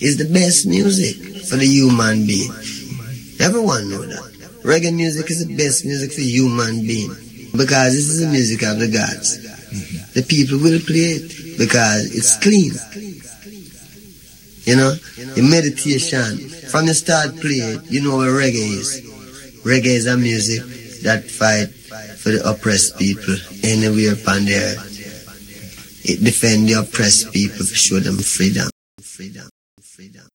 is the best music for the human being. Everyone know that. Reggae music is the best music for human being because this is the music of the gods. The people will play it because it's clean. You know, the meditation from the start play it, you know what reggae is. Reggae is a music that fight for the oppressed people anywhere upon the earth. It defend the oppressed people show them freedom. Freedom. Freedom.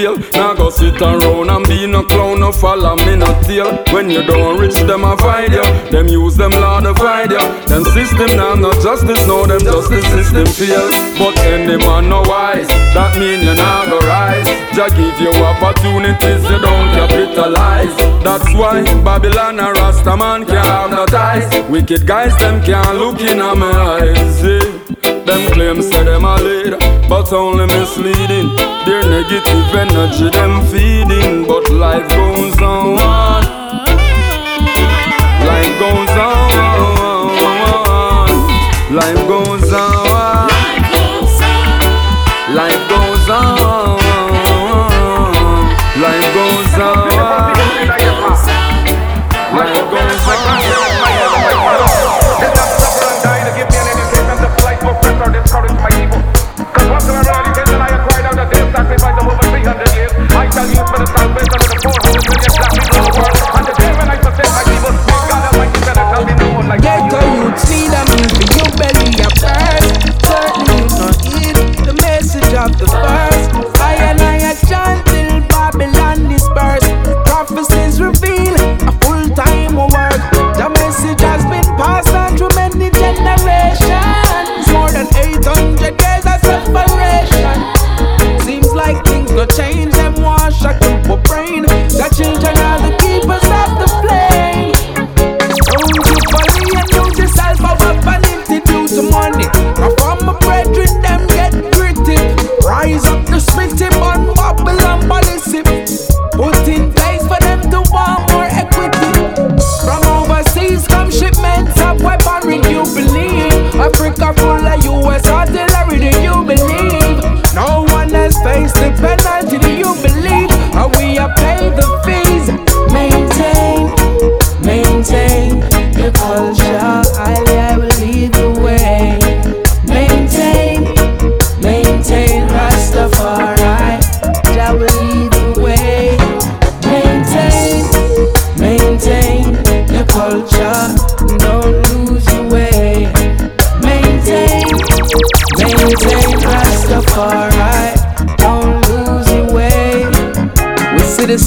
Prevail. Now go sit around and be no clown, no follow me, no tail. When you don't reach them, I find you. Them use them law to find you. Them system now, not justice, no, them justice system fail. But any man no wise, that mean you not go rise. Just give you opportunities, you don't capitalize. That's why Babylon and Rasta man can't have no ties. Wicked guys, them can't look in my eyes. Them claims say them a lead, but only misleading. Their negative energy them feeding, but life goes on. Life goes on. Life goes on.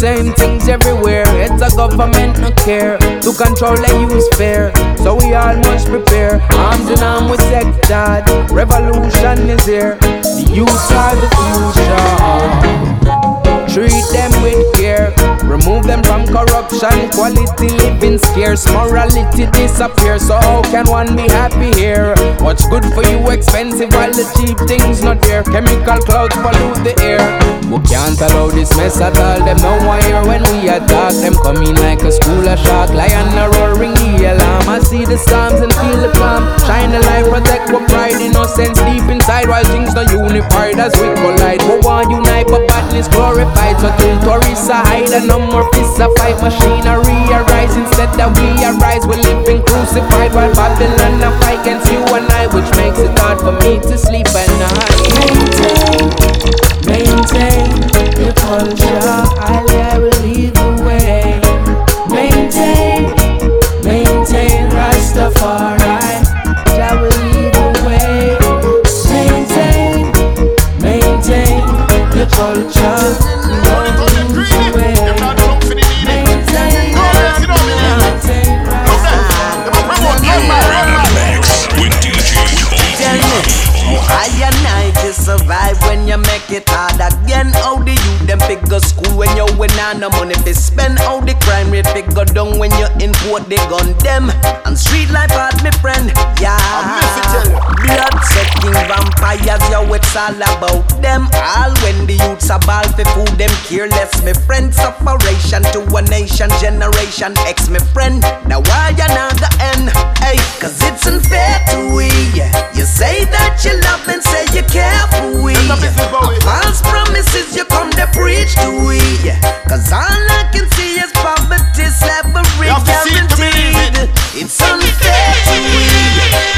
Same things everywhere. It's a government no care to control and use fear. So we all must prepare. Arms in arm with sectors. Revolution is here. The youth are the future. Treat them with care. Remove them from corruption. Quality living scarce. Morality disappears. So how can one be happy here? What's good for you expensive while the cheap things not there? Chemical clouds pollute the air. We can't allow this mess at all. Them no here when we attack. Them coming like a school of shark. Lion a roaring the alarm. I see the storms and feel the calm. Shine the light, protect what pride, innocence deep inside. While things not unified as we collide. We want unite, badness glorified. So till tourists are hide and no more fists a fight. Machinery arise instead that we arise. We live in crucified while Babylon a fight against you and I Which makes it hard for me to sleep at night. Maintain, maintain your culture. I, I will lead the way. Maintain, maintain Rastafari figure school when you win on no money to spend. How the crime rate figure down when you import the gun them. And street life hard, me friend, yeah. Blood sucking vampires, yo, it's all about them. All when the youths are ball for food, them careless, me friend. Separation to a nation, generation X, me friend. Now why you not the end? Hey, cause it's unfair to we. You say that you love and say you care for we. False promises you come to preach to we. Cause all I can see is poverty, slavery, guaranteed. It's unfair to we.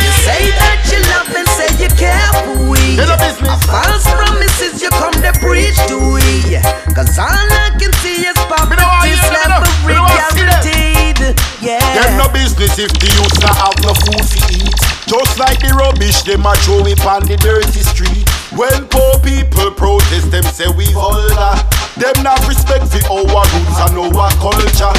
You say that you love and say you care for we. A False promises you come to preach to we. Cause all I can see is poverty, slavery, guaranteed. Yeah. Them no business if the youth not have no food to eat. Just like the rubbish, them a throw it on the dirty street. When poor people protest, them say we vulgar. Them not respect for our roots and our culture.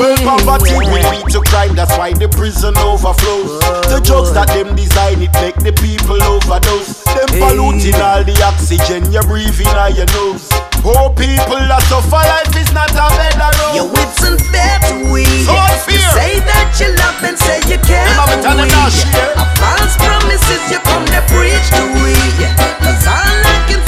Well, poverty will lead to crime, that's why the prison overflows. The drugs that them design, it make the people overdose. Them polluting all the oxygen you're breathing out your nose. Poor people that suffer, life is not a better road. Your wits unfair to we. So unfair. You say that you love and say you care Them have it for we. A false promises you come to preach to we. Cause all I can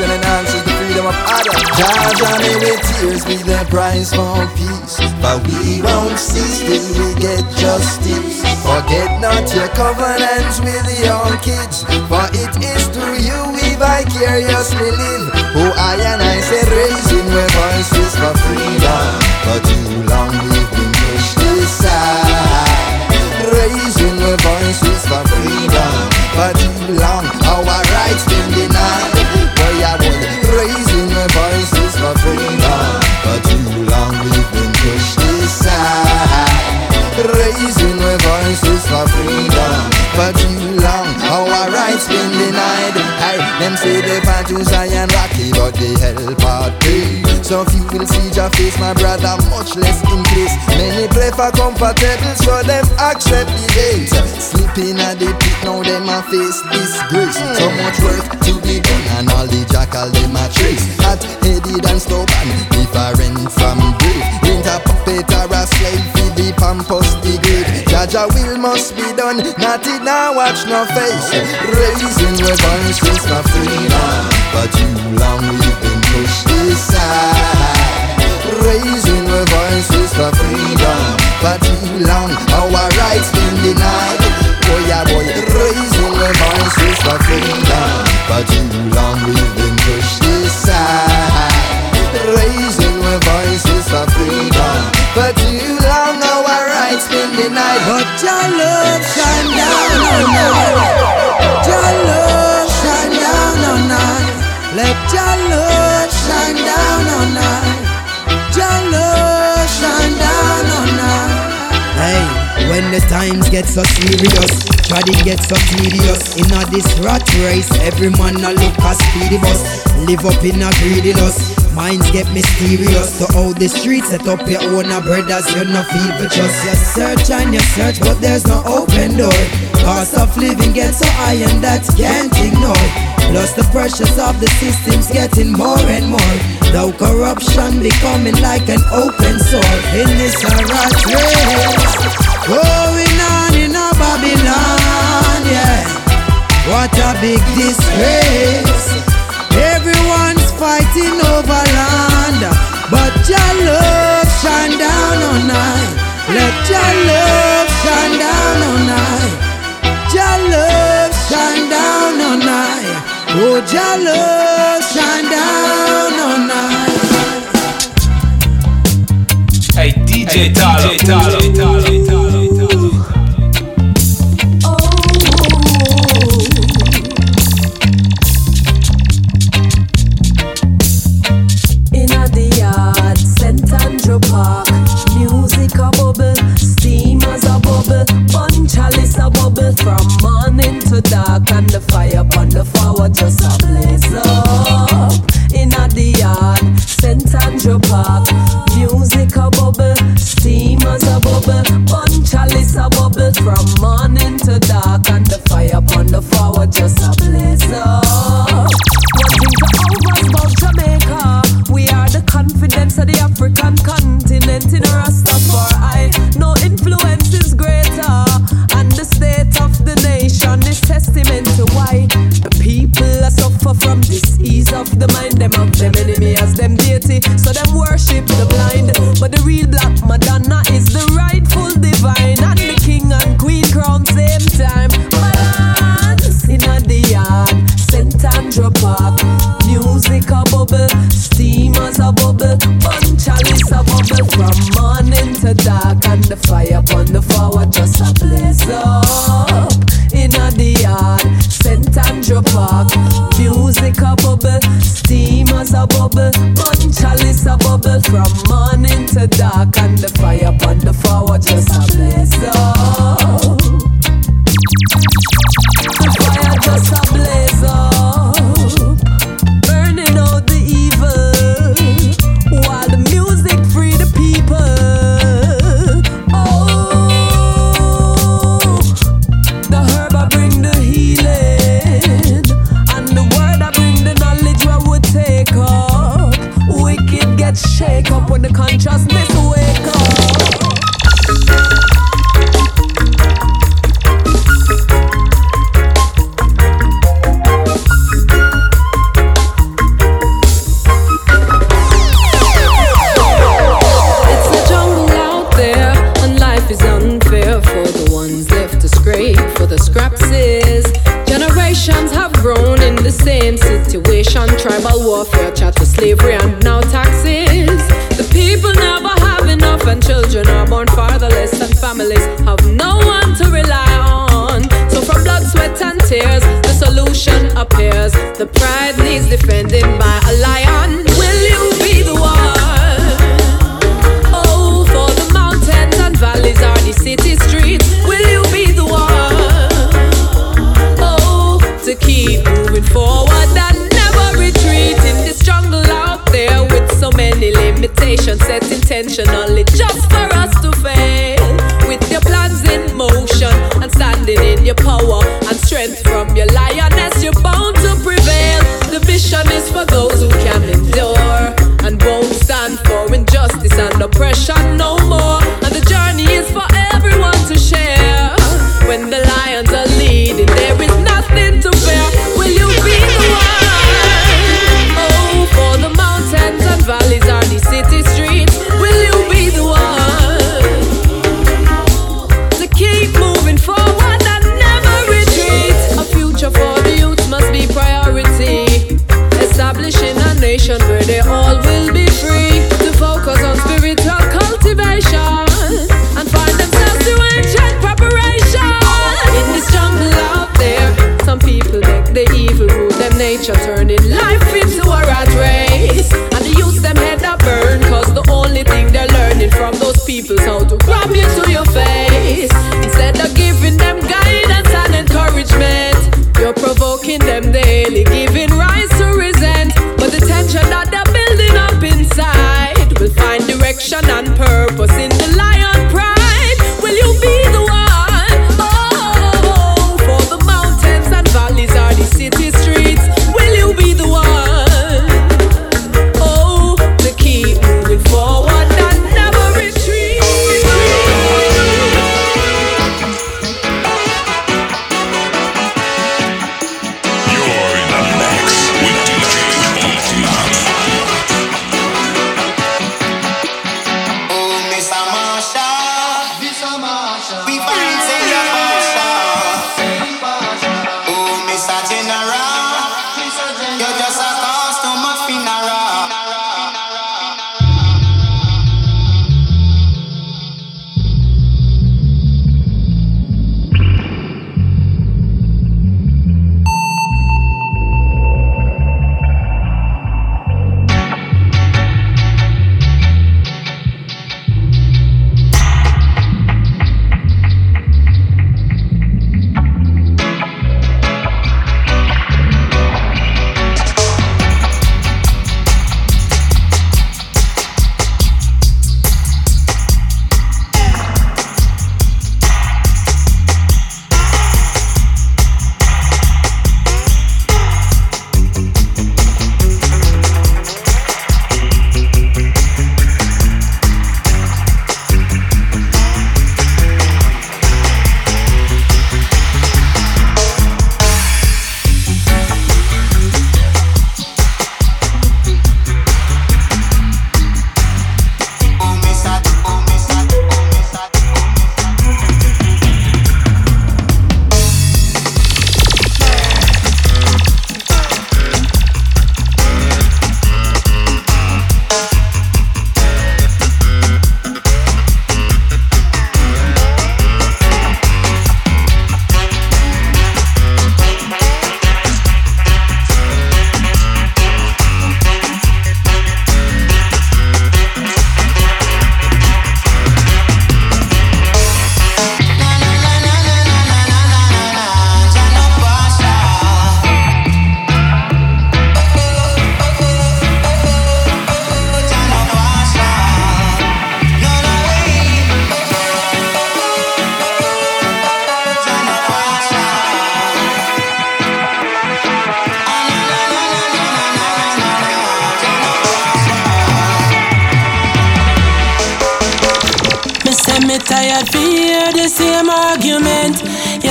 and enhances the freedom of others. Judge and many tears be the price for peace, but we won't cease till we get justice. Forget not your covenants with your kids, for it is through you we vicariously live. Oh, I and I said raising our voices for pay. So few will see your face, my brother, much less in place. Many play for comfortable, so them accept the hate. Sleeping at the pit, now them a face disgrace. Hmm. So much work to be done, and all the jackal them a trace. Hot headed and stubborn, different from brave. Ain't a puppet or a slave for the pampas degrade. Jah Jah will must be done, not it now watch no face. Raising your voices for freedom, but too long we've Raising our voices for freedom, battle on our rights been denied. Boy, ah, boy, raising our voices for freedom, battle on we've been pushed aside. Raising our voices for freedom, but too long our rights been denied. But your love shine down on us. Your love shine down on us. Let your love shine down on When the times get so serious, tragedy gets so tedious. In a this rat race, every man a look a speedy bus. Live up in a greedy. Minds get mysterious to all the streets. Set up your own a brothers, you're not feel for trust. You search and you search, but there's no open door. Cost of living gets so high and that can't ignore. Plus the pressures of the system's getting more and more. Though corruption becoming like an open sore in this rat race. Going on in a Babylon, yeah. What a big disgrace. Everyone's fighting over land, but your love shine down on I. Let your love shine down on I. Your love shine down on I. Oh, your love shine down on I. Hey, DJ Talo. forward just a blaze up in the yard, St. Andrew Park.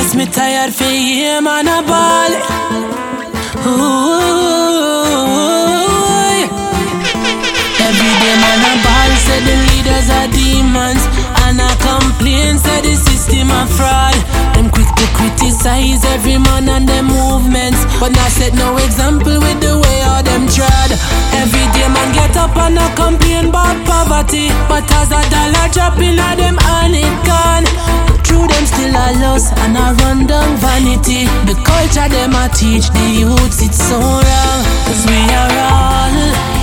Yes, me tired for hear man a ball. Every day man a ball say the leaders are demons. And I complain say the system a fraud. Them quick to criticize every man and them movements. But not set no example with the way all them trod. Every day man get up and I complain about poverty. But as a dollar drop in a them and it gone True them still a lost and a run down vanity The culture them a teach the youths it's so wrong Cause we are all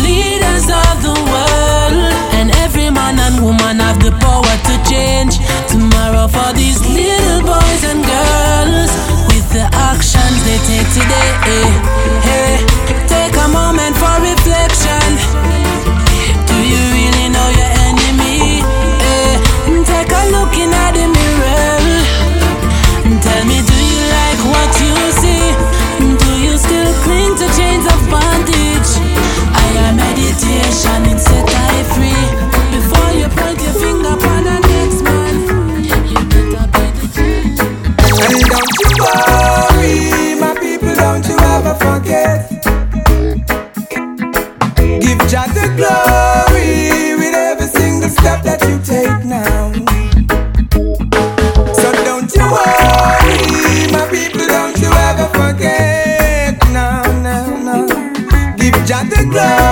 leaders of the world. And every man and woman have the power to change tomorrow for these little boys and girls. With the actions they take today, hey, hey. take a moment Jah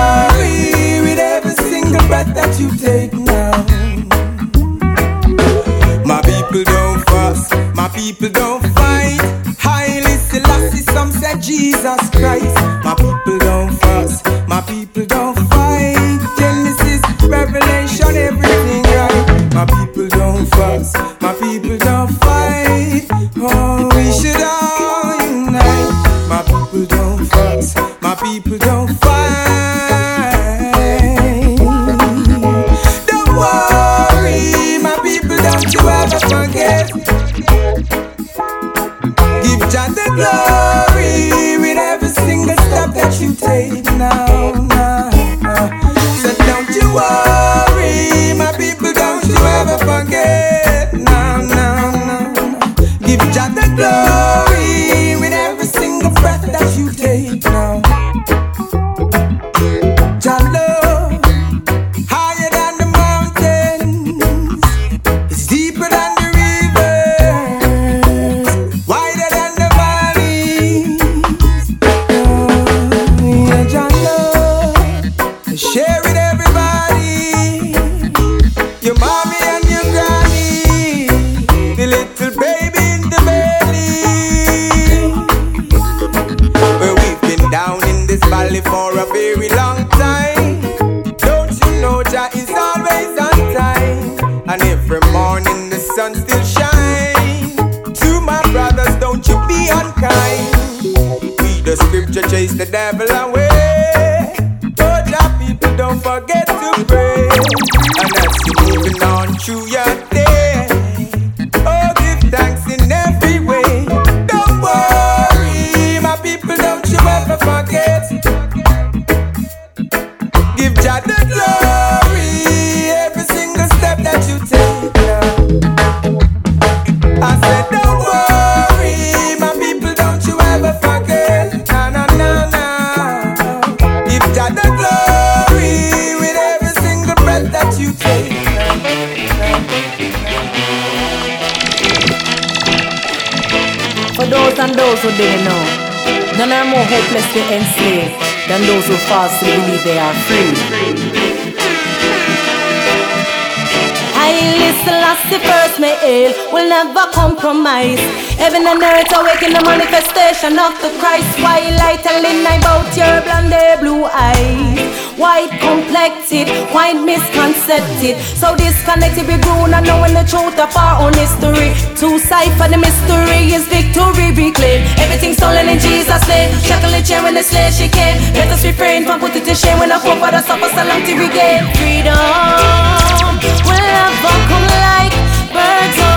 manifestation of the Christ. Why light and lean about your blonde blue eyes? White complected, white misconcepted. So disconnected, we grown and knowing the truth of our own history. To cipher the mystery is victory reclaimed. Everything stolen in Jesus' name. Shackle the chain when the slave she came. Let us refrain from put it to shame when I hope for the suffer so long till we gain freedom. Will never come like birds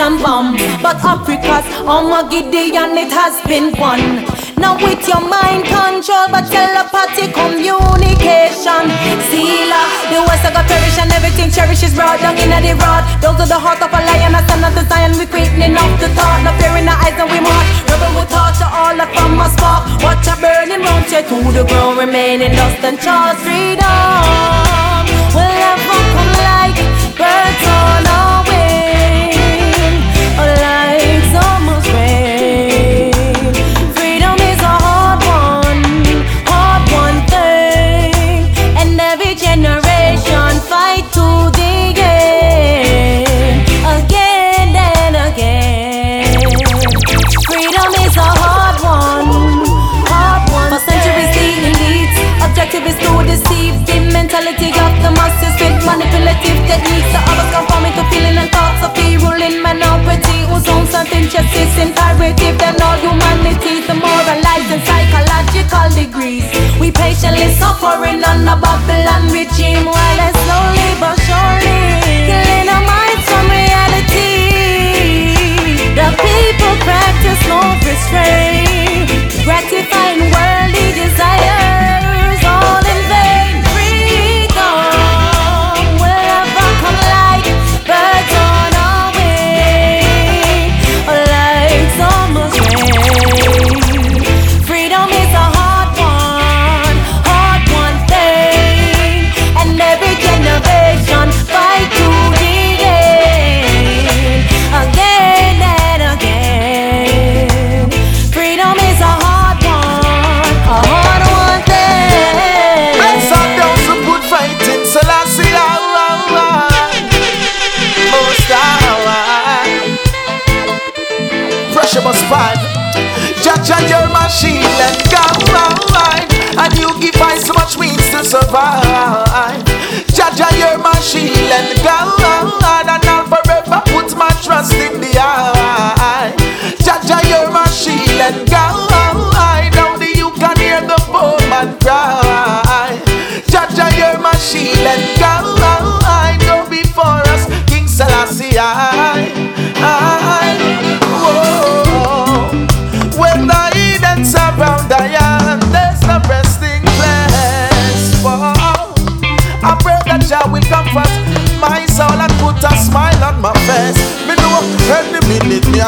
and bombs. But Africa's Armageddon, it has been won. Now with your mind control, but telepathic communication. Sealer, the West I got perish and everything cherish is brought down in the rod. Those are the heart of a lion, a son of the Zion. We quickening off the thought, no fear in eyes, and we march. Rebel with torture all up from a spark. Watch a burning round to the ground, remaining dust and charge freedom. Techniques. The others conforming to feeling and thoughts of ruling minority whose own certain justice imperative than all humanity. The moralized and psychological degrees. We patiently suffering under Babylon regime while it's slowly but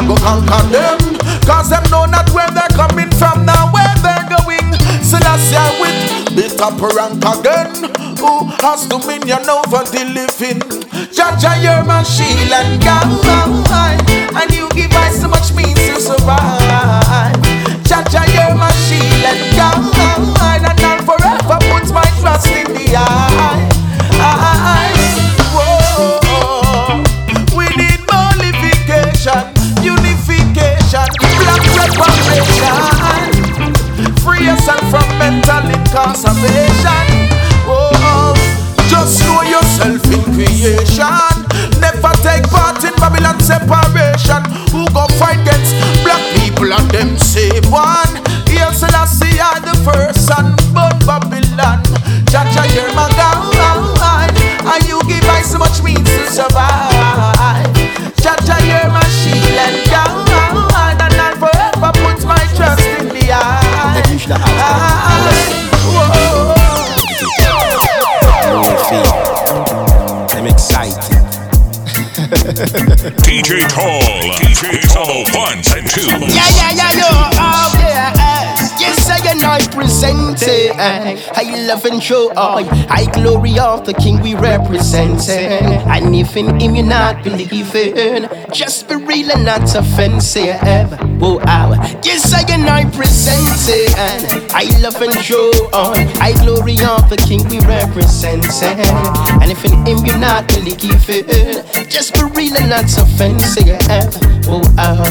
minute go conquer them, cause them know not where they're coming from, now where they're going. So that's yeah with bitter rank again. Who has dominion over the living? Jah Jah, you're my shield and guide, and you give us so much means to survive. Jah Jah, you're my shield and guide, and I'll forever put my trust in the eye. Incarceration. Oh, just know yourself in creation. Never take part in Babylon separation. Present it. Eh? I love and show all. I glory of the King we represent. Eh? And if in him you're not believing, just be real and not offensive. Whoa, ow. Yes, I and I present it. Eh? I love and show all. I glory of the King we represent. And if in him you're not believing, just be real and not so offensive. Whoa, ow.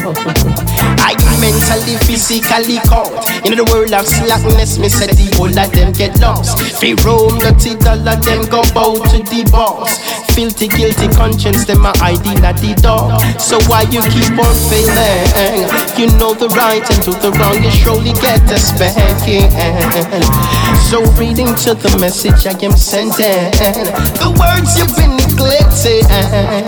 I mentally, physically caught in the world of slackness. Me said the whole of them get lost. They roam dirty dollar, them go bow to the boss. Filthy, guilty conscience, them are hiding at the door. So why you keep on failing? You know the right and do the wrong, you surely get a spanking. So reading to the message I am sending, the words you've been neglecting.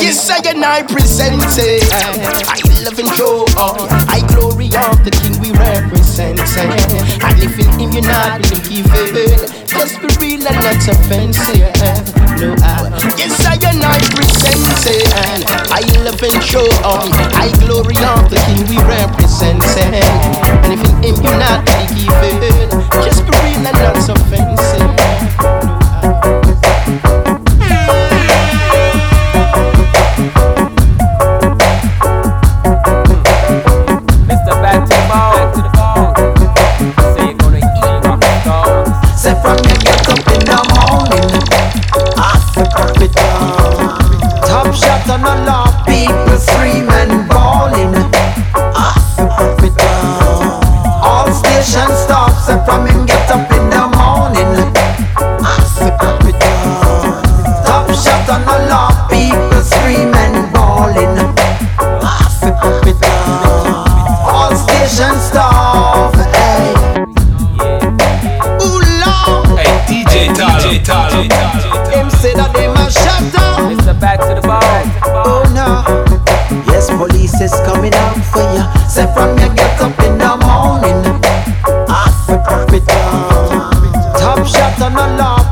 Yes, I and I present it. I love and show up. I glory of the King we represent. I live in Him, you not believing. Just be real and not offensive. No, I. Yes, I and I present it. I love and show up. I glory of the King we represent. And if in Him you not believing, just be real and not offensive. On a lot,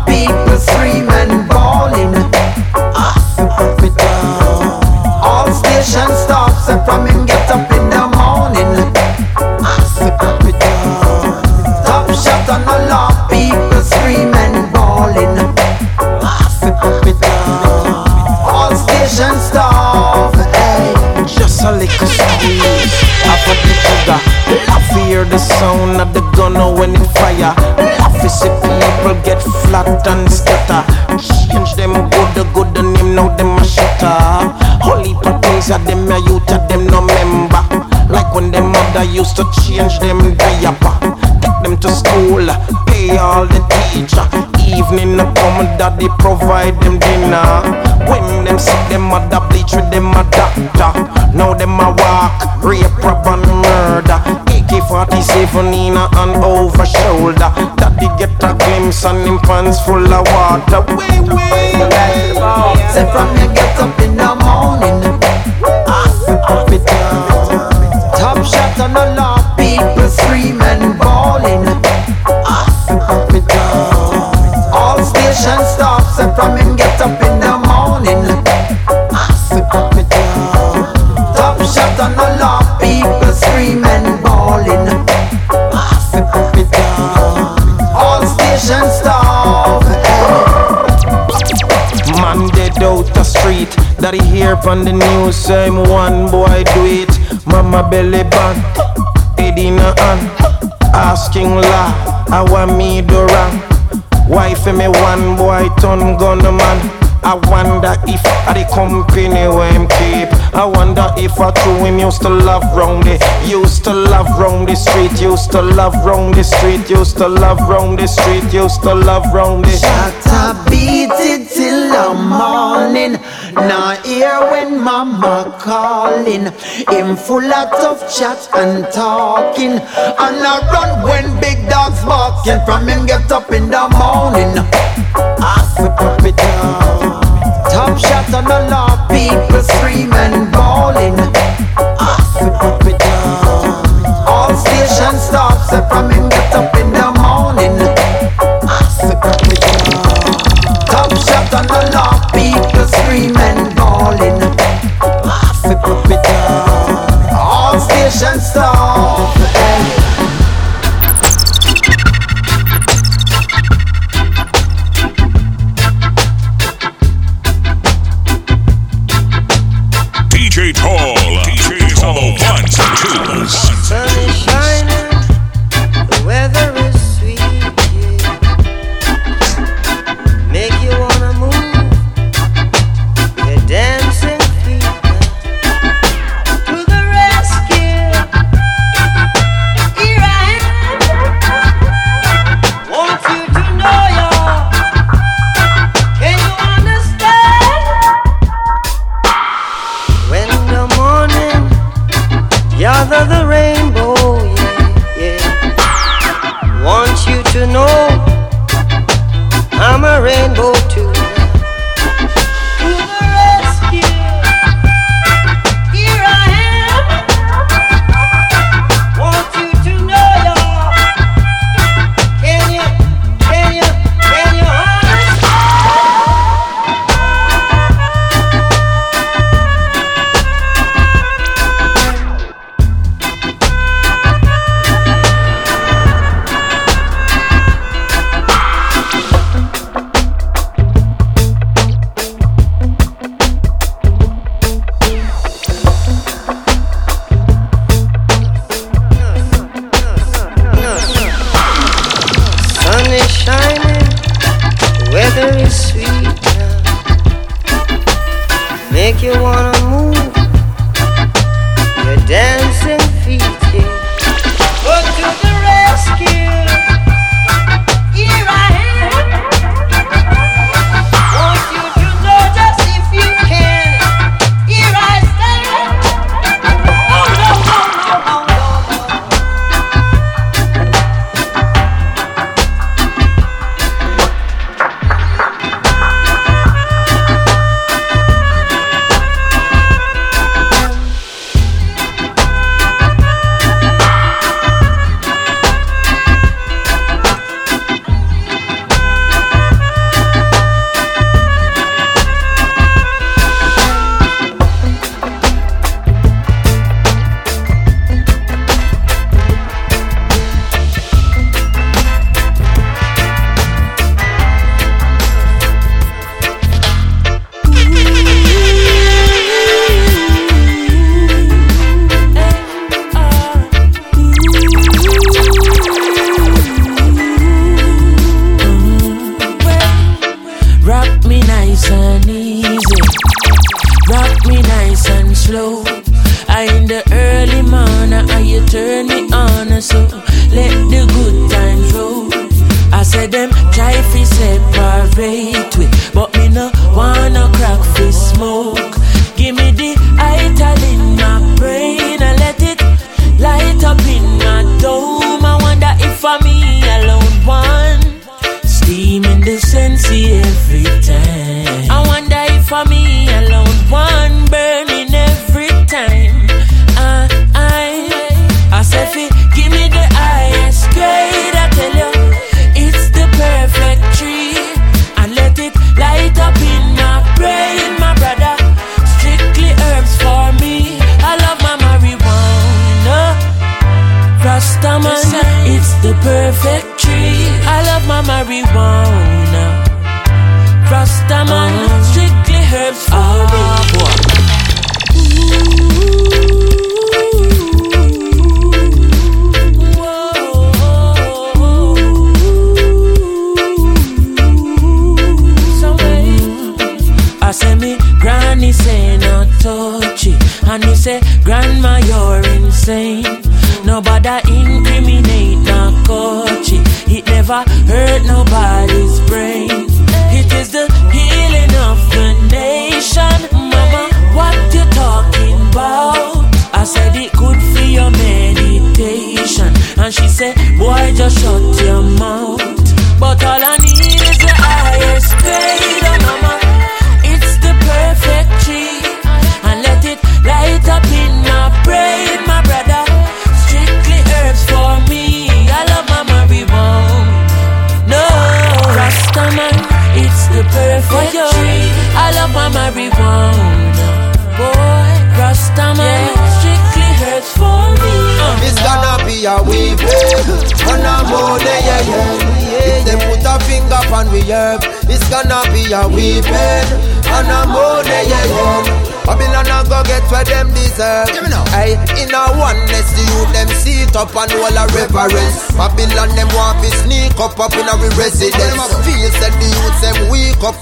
mother used to change them diaper Take them to school, pay all the teacher. Evening a come, daddy provide them dinner. When them sick, them mother bleach with them a doctor. Now them a walk, rape, rob and murder. AK-47 in a hand over shoulder. Daddy get a glimpse and him pants full of water. Way, way Say from you get up in the morning. Africa Top shot on a lot, people screaming, bawling. Africa All stations stop, say from him get up in the morning. Africa Top shot on a lot, people screaming, bawling. Africa All stations stop, eh. Man dead out the street That he hear on the news him one boy do it Mama belly band Head in hand. Asking la I want me do wrong for me one boy turn gunman? I wonder if I the company where him keep. I wonder if I true him used to love round the Used to love round the street Used to love round the street Used to love round the street Used to love round the Shut up, beat it till the morning Now hear when mama calling. Him full of tough chat and talking. And I run when big dogs barking. From him get up in the morning. Down. Top shot on a lot, people screaming, and bawling. Africa. All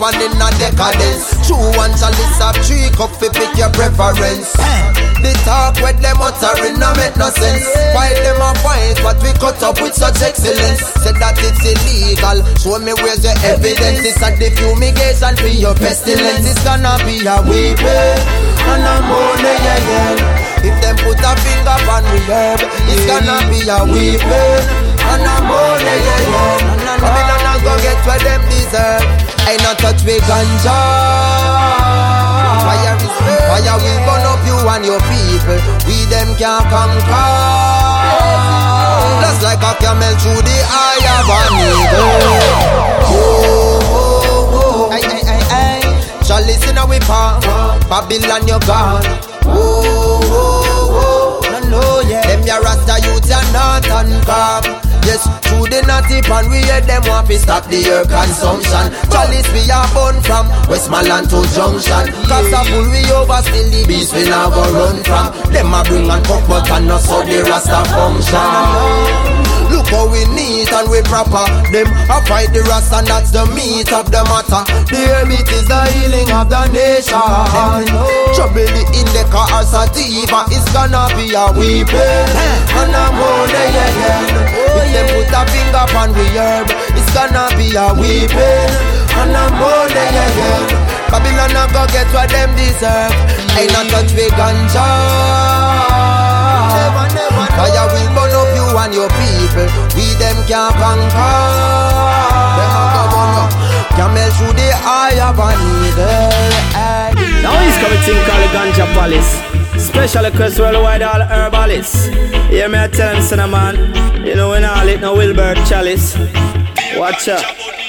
and in a decadence. True one chalice of three cup fi pick your preference. The talk with them uttering no make no sense. Why them a fight what we cut up with such excellence. Said that it's illegal Show me where's your evidence. It's a the fumigation for your pestilence. It's gonna be a weeping and a yeah yeah. If them put a finger on we herb It's gonna be a weeping and a money yeah yeah. Babylon a go get what them deserve. Ain't not touch we ganja. Fire is fire will burn up you and your people. We them can't conquer. Just like a camel through the eye of an eagle Oh, oh, oh. Ay, ay, ay, ay Chalice we palm Babylon you gone. Oh, oh, oh No, no, yeah. Them ya rasta youth ya not through the natty pan we hear them want to stop the air consumption. Chalice we are born from Westmoreland to Junction. Cause a pull we over still the beast we now go run from. Them a bring and cook but and not so the rasta function Look but we neat and we proper. Them a fight the rust and that's the meat of the matter. The hermit is the healing of the nation. Trouble in the indica or sativa is gonna be a weeping and a moaning again. If them put a finger on we herb, it's gonna be a weeping and a moaning again. Babylon a go get what them deserve. Ain't not touch we ganja. Never, never, Fire will burn and your people. We them can't conquer. Camel through the eye of a needle. Now he's coming to call the Ganja Palace. Special request worldwide all herbalists. Hear me I tell him, son man. You know when I lit no Wilbur Chalice. Watch out.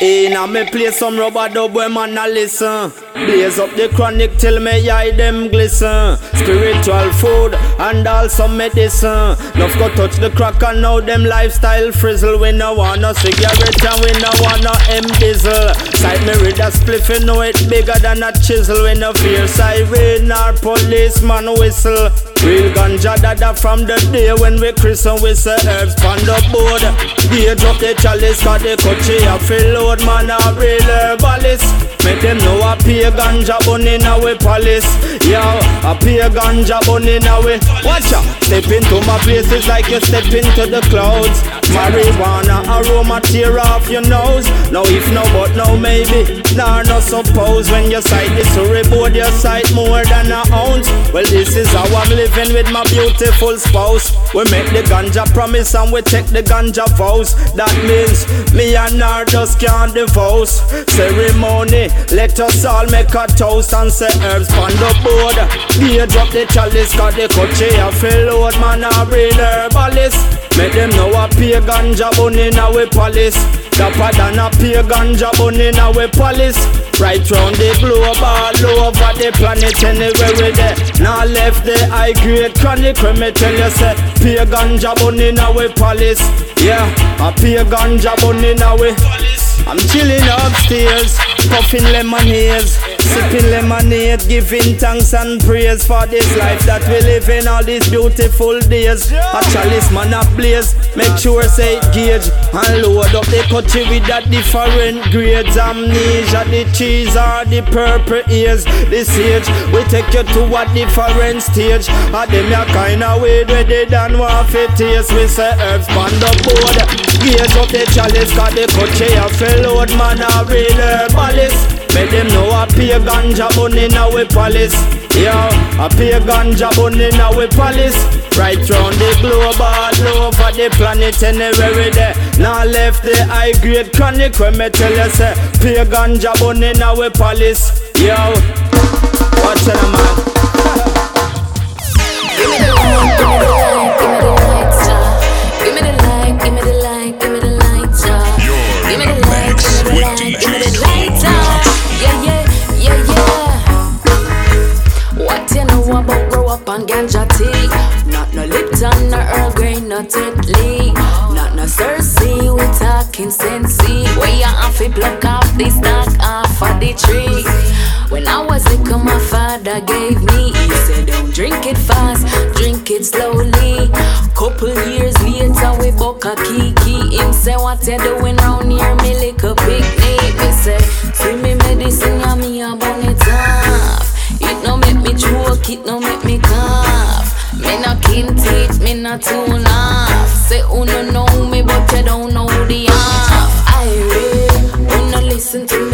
In a me play some rubber dub when man a listen. Blaze up the chronic till me eye them glisten. Spiritual food and also medicine. Nuff go touch the crack and now them lifestyle frizzle. We no want no cigarette and we no want no diesel Sight me read a spliff you know it bigger than a chisel. We no fear siren or policeman whistle. Real ganja dada from the day when we christen we say herbs on the board. Gauge up the chalice cause the coachy a fill load man a real herbalist. Make them know a pay ganja bun in our palace Yo, a pay ganja bun in our Watch out, step into my places like you step into the clouds. Marijuana aroma tear off your nose. No if no but no maybe. Nah no suppose. When you sight this reboard your sight more than a ounce. Well this is how I'm living with my beautiful spouse. We make the ganja promise and we take the ganja vows. That means me and her just can't divorce. Ceremony, let us all make a toast and say herbs on the board. Beer drop the chalice cause the coachy a fill load. Man a real herbalist. Make them know a pay ganja bun in our palace. Dapper than a pay ganja bun in our palace. Right round the globe all over the planet anywhere we there Now left the high grade chronic when me tell you say Pay ganja bun in our palace. Yeah, a pay ganja bun in our palace I'm chilling upstairs, puffing lemonades, sipping lemonade, giving thanks and praise for this life that we live in all these beautiful days. A chalice man a blaze, make sure say it gauge and load up the country with that different grades. Amnesia, the cheese or the Purple Haze. The sage we take you to a different stage. A them ya kinda weird where they done want fit taste. We say herbs on the board, gauge up the chalice, cause the country a load man a real uh, herbalist Make them know a pay ganja bun in our palace. Yo, a pay ganja bun in our palace. Right round the globe all over the planet anywhere there Now left the high grade chronic when me tell you say Pay ganja bun in our palace. Yo, watch it man. Give me the light, give me on ganja tea? Not no Lipton, no Earl Grey, no Tetley. Not no Cersei, we talking sensei. Where you have to pluck off the stalk off of the tree. When I was little, my father gave me. He said, Don't drink it fast, drink it slowly. Couple years later, we buck a kiki. Him say, What you doing round here, me little picnic? Me say, See me medicine, yeah, me a it off. It no make me choke, it no make me. Me no kin teeth, me no tune off. Say, who no know me, but you don't know the half. I read, who no listen to me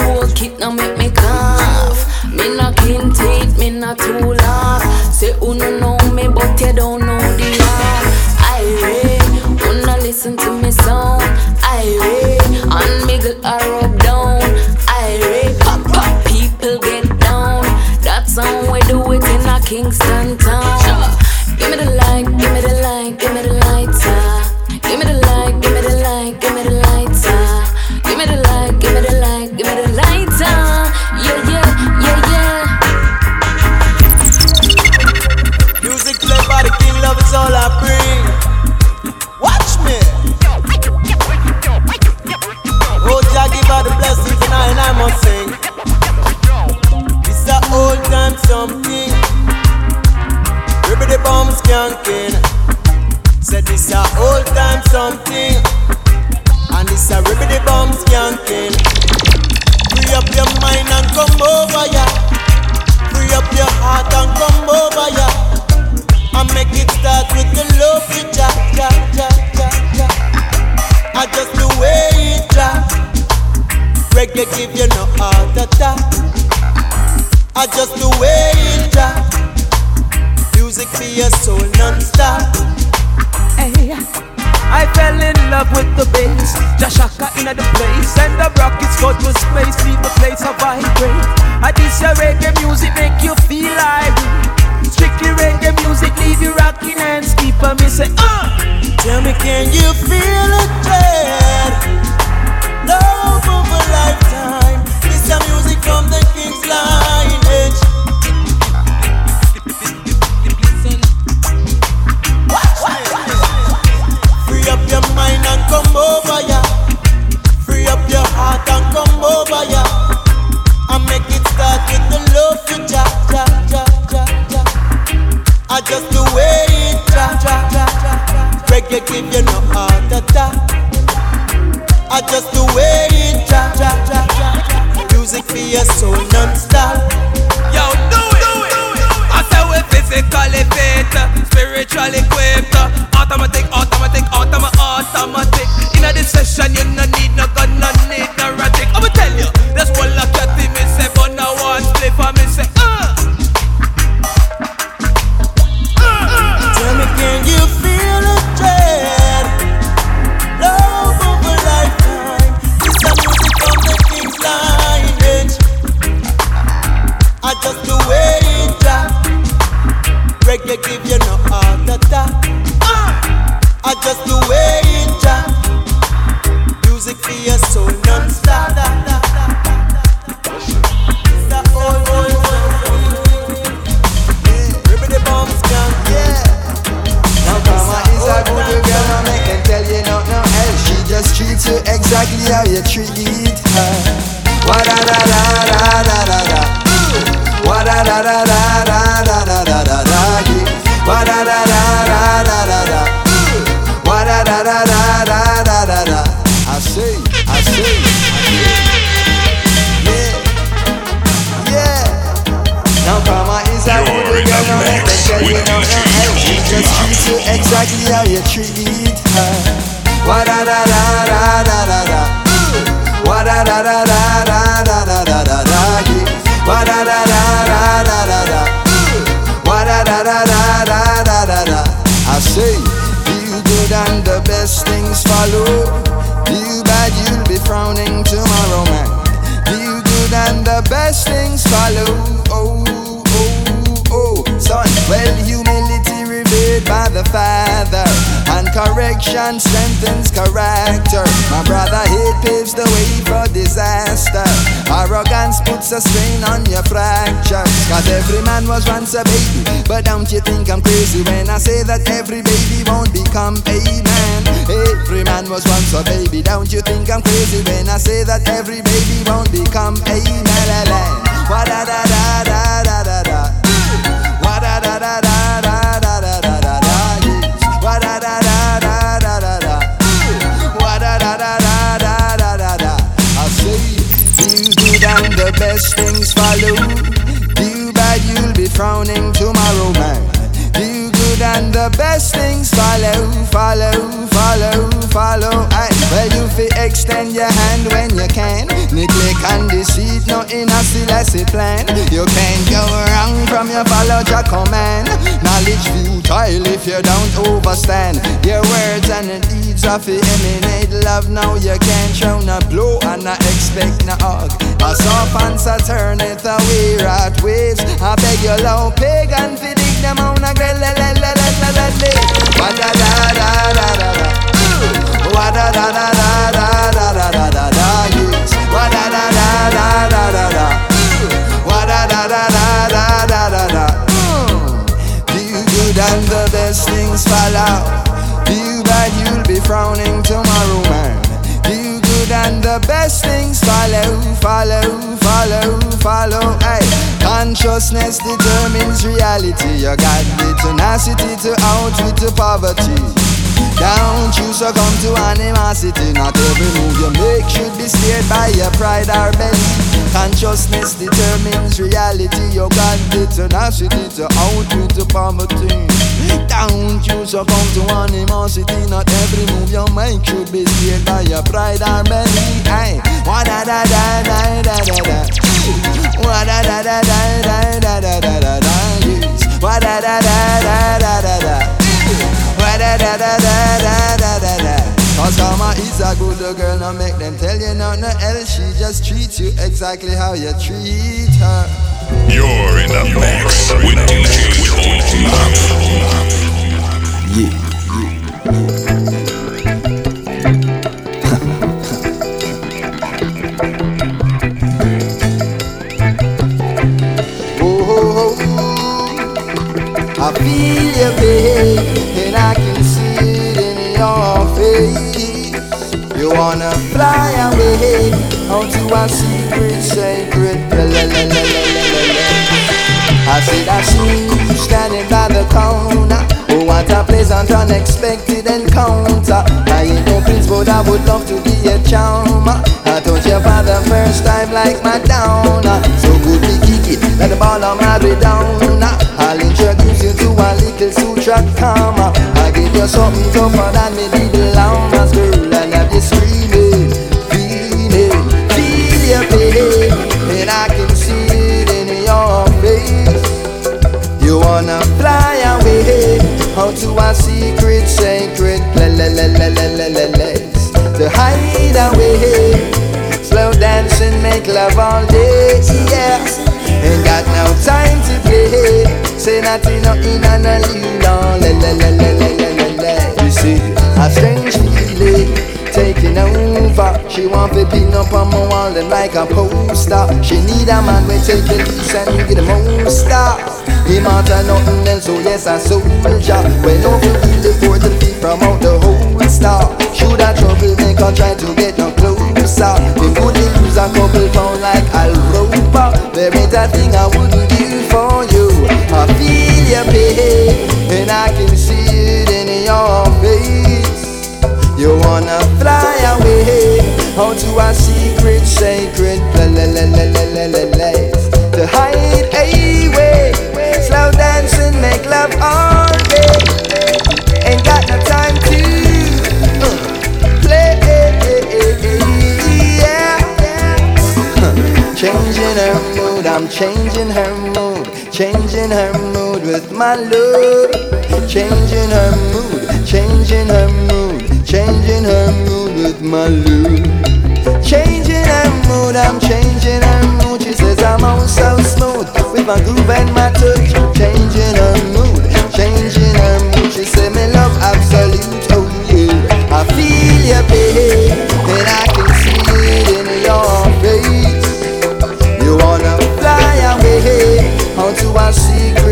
no make me choke, it make me cough. Me no kin teeth, me no too laugh. Say who no know me, but you don't know the half. I read, no listen to me dunking. Said this a old time something, and this a ribbity bum skanking. Free up your mind and come over ya. Free up your heart and come over ya. And make it start with the love. direction strengthens character. My brother, it paves the way for disaster. Arrogance puts a strain on your fractures. Cause every man was once a baby. But don't you think I'm crazy when I say that every baby won't become a man? Every man was once a baby. Don't you think I'm crazy when I say that every baby won't become a man? Da da da da da da da. Da da da da. questions follow. Do bad, you'll be frowning tomorrow, man. Do good, and the best things follow, follow, follow, follow. I well you fi extend your hand when you can. Neglect and deceit, no inner silly plan. You can't go wrong from your follow your command Knowledge futile if you don't overstand. Your words and deeds of the emanate. Love Now you can't show no blow and not expect no hug. A soft answer turn it away right ways I beg your low pagan fi dig them on a grill. La da da da da da da. Da da da da da da da da da da. Da da da da da da da. Da da da da da good and the best things bad, you'll be frowning tomorrow, man. Good and the best things follow, follow, follow, follow. Consciousness determines reality. You got the tenacity to outwit the poverty. Don't you succumb to animosity. Not every move you make should be steered by your pride or belly. Consciousness determines reality. You got the tenacity to outwit the poverty. Don't you succumb to animosity. Not every move you make should be steered by your pride or belly. Hey, da da da da da da da. Da da da da da da da da da da da da da da da da da da da da da da da da. Cause karma is a good girl, no make them tell you nothing else. She just treats you exactly how you treat her. You're in the mix in the with DJ Yeah. Oh, oh, oh. I feel your pain and I can see it in your face. You wanna fly away onto a secret, sacred. I see you standing by the corner. Oh, what a pleasant, unexpected encounter. I ain't no prince, but I would love to be a charmer. I touch you for the first time like Madonna. So good we kick it, let the ball of Maradona. I'll introduce you to a little sutra something tougher than me little llamas, girl. I have you screaming, feeling, feel your pain, and I can see it in your face. You wanna fly away out to a secret, sacred place to hide away. Slow dancing, make love all day, yeah. Ain't got no time to play. Say nothing, nothing, and a lean on. She want to pin up on my wall and like a poster. She need a man when take the lease and get the most. He matter nothing else, so yes, a soldier. When over the fourth and feet from out the whole star. Should a troublemaker try to get no closer? We would lose a couple pound like Alropa. There ain't a thing I wouldn't do for you. I feel your pain, and I can see it in your face. You wanna fly away out to a secret, sacred place to hide away. Slow dancing, make love all day. Ain't got no time to uh, play. Yeah. Changing her mood, I'm changing her mood, changing her mood with my love. Changing her mood, changing her mood, changing her mood with my love. Changing her mood, I'm changing her mood. She says I'm on so smooth with my groove and my touch. Changing her mood, changing her mood. She said me love absolute, oh yeah. I feel your pain, and I can see it in your face. You wanna fly away onto a secret,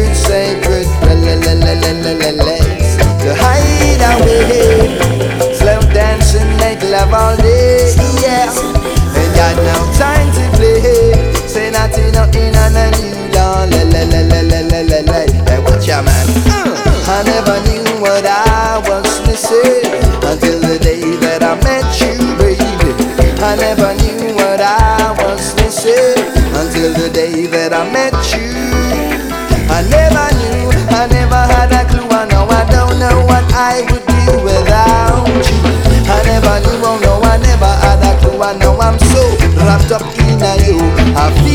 nothing, and a new dawn. La la la la la la la la. Hey, watch ya, man. Uh, I never knew what I was missing until the day that I met you, baby. I never knew what I was missing until the day that I met you. I never knew, I never had a clue. I know I don't know what I would do without you. I never knew, oh no, I never had a clue. I know I'm so wrapped up in you. I feel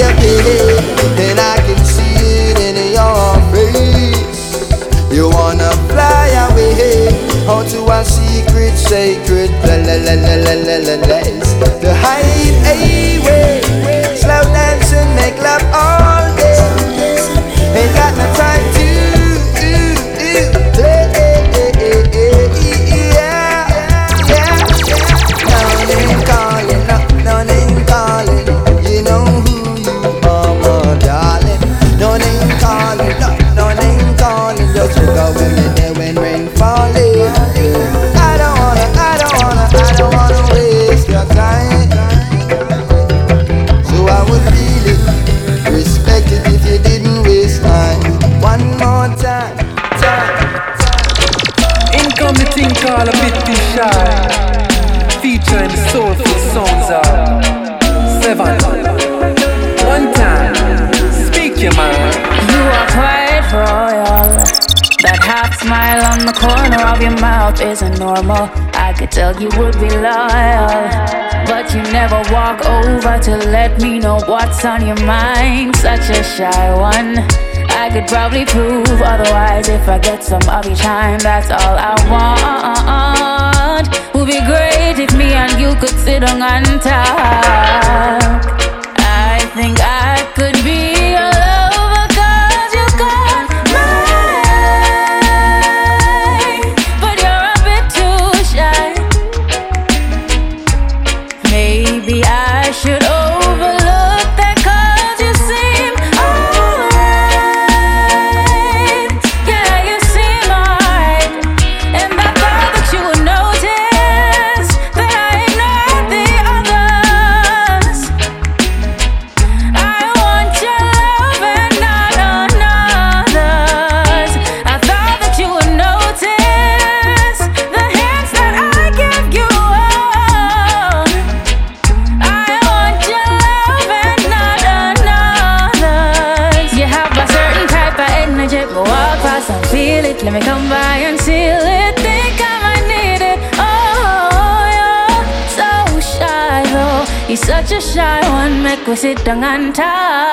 your I can see it in your face. You wanna fly away onto a secret, sacred. Tell you would be loyal, but you never walk over to let me know what's on your mind. Such a shy one. I could probably prove otherwise if I get some of your time. That's all I want. Would be great if me and you could sit on and talk. I think I could be. sit down and talk.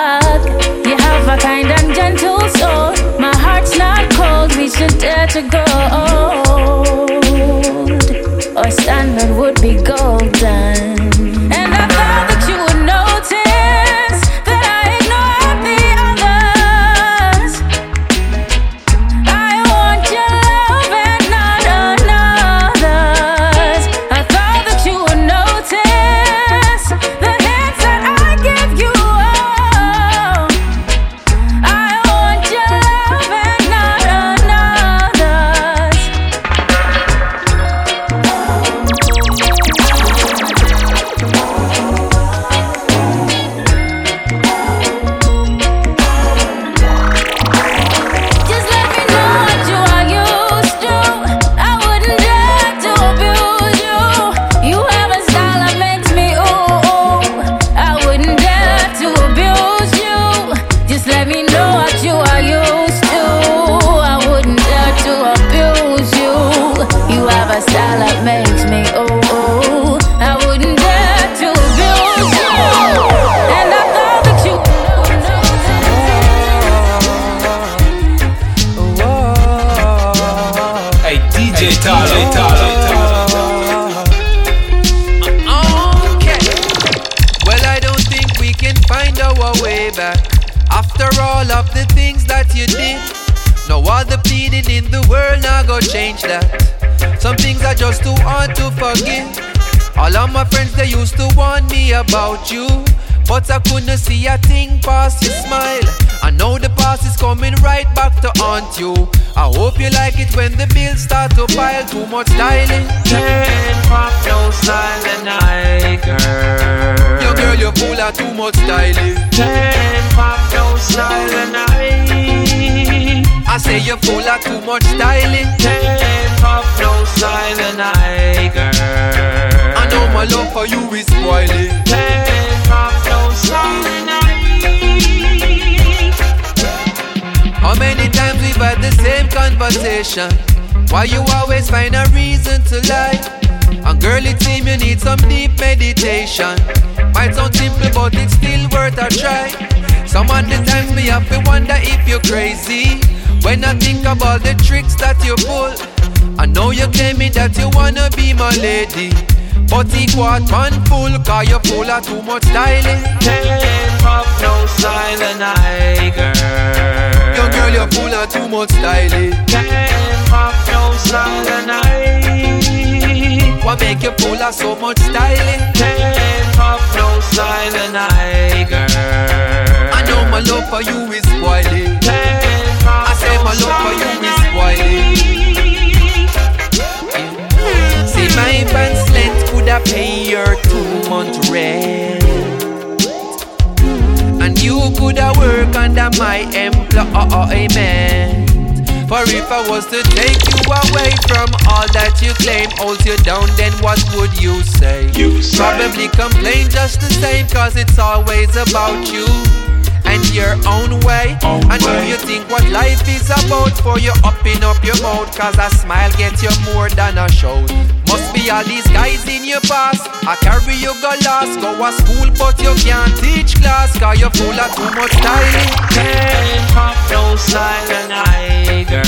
Why you always find a reason to lie? And girly team, you need some deep meditation. Might sound simple, but it's still worth a try. Some of the times me have to wonder if you're crazy. When I think about the tricks that you pull, I know you claiming that you wanna be my lady. But it what man fool, cause you full of too much styling. Came from no silent eye, girl. Girl, you're full of too much styling. No silent eye. What make you full of so much styling? Can't pop no silent eye, girl. I know my love for you is spoiling. I say my love for you is spoiling. See my pants length could have pay your two month rent. And you could have work under my employment. For if I was to take you away from all that you claim holds you down, then what would you say? You say. Probably complain just the same, cause it's always about you and your own way. and do you think what life is about for you upping up your mouth? Cause a smile gets you more than a show. Must be all these guys in your past. I carry you go lost, go to school, but you can't teach class. Cause you're full of too much styling. Can't pop no silent eye, girl.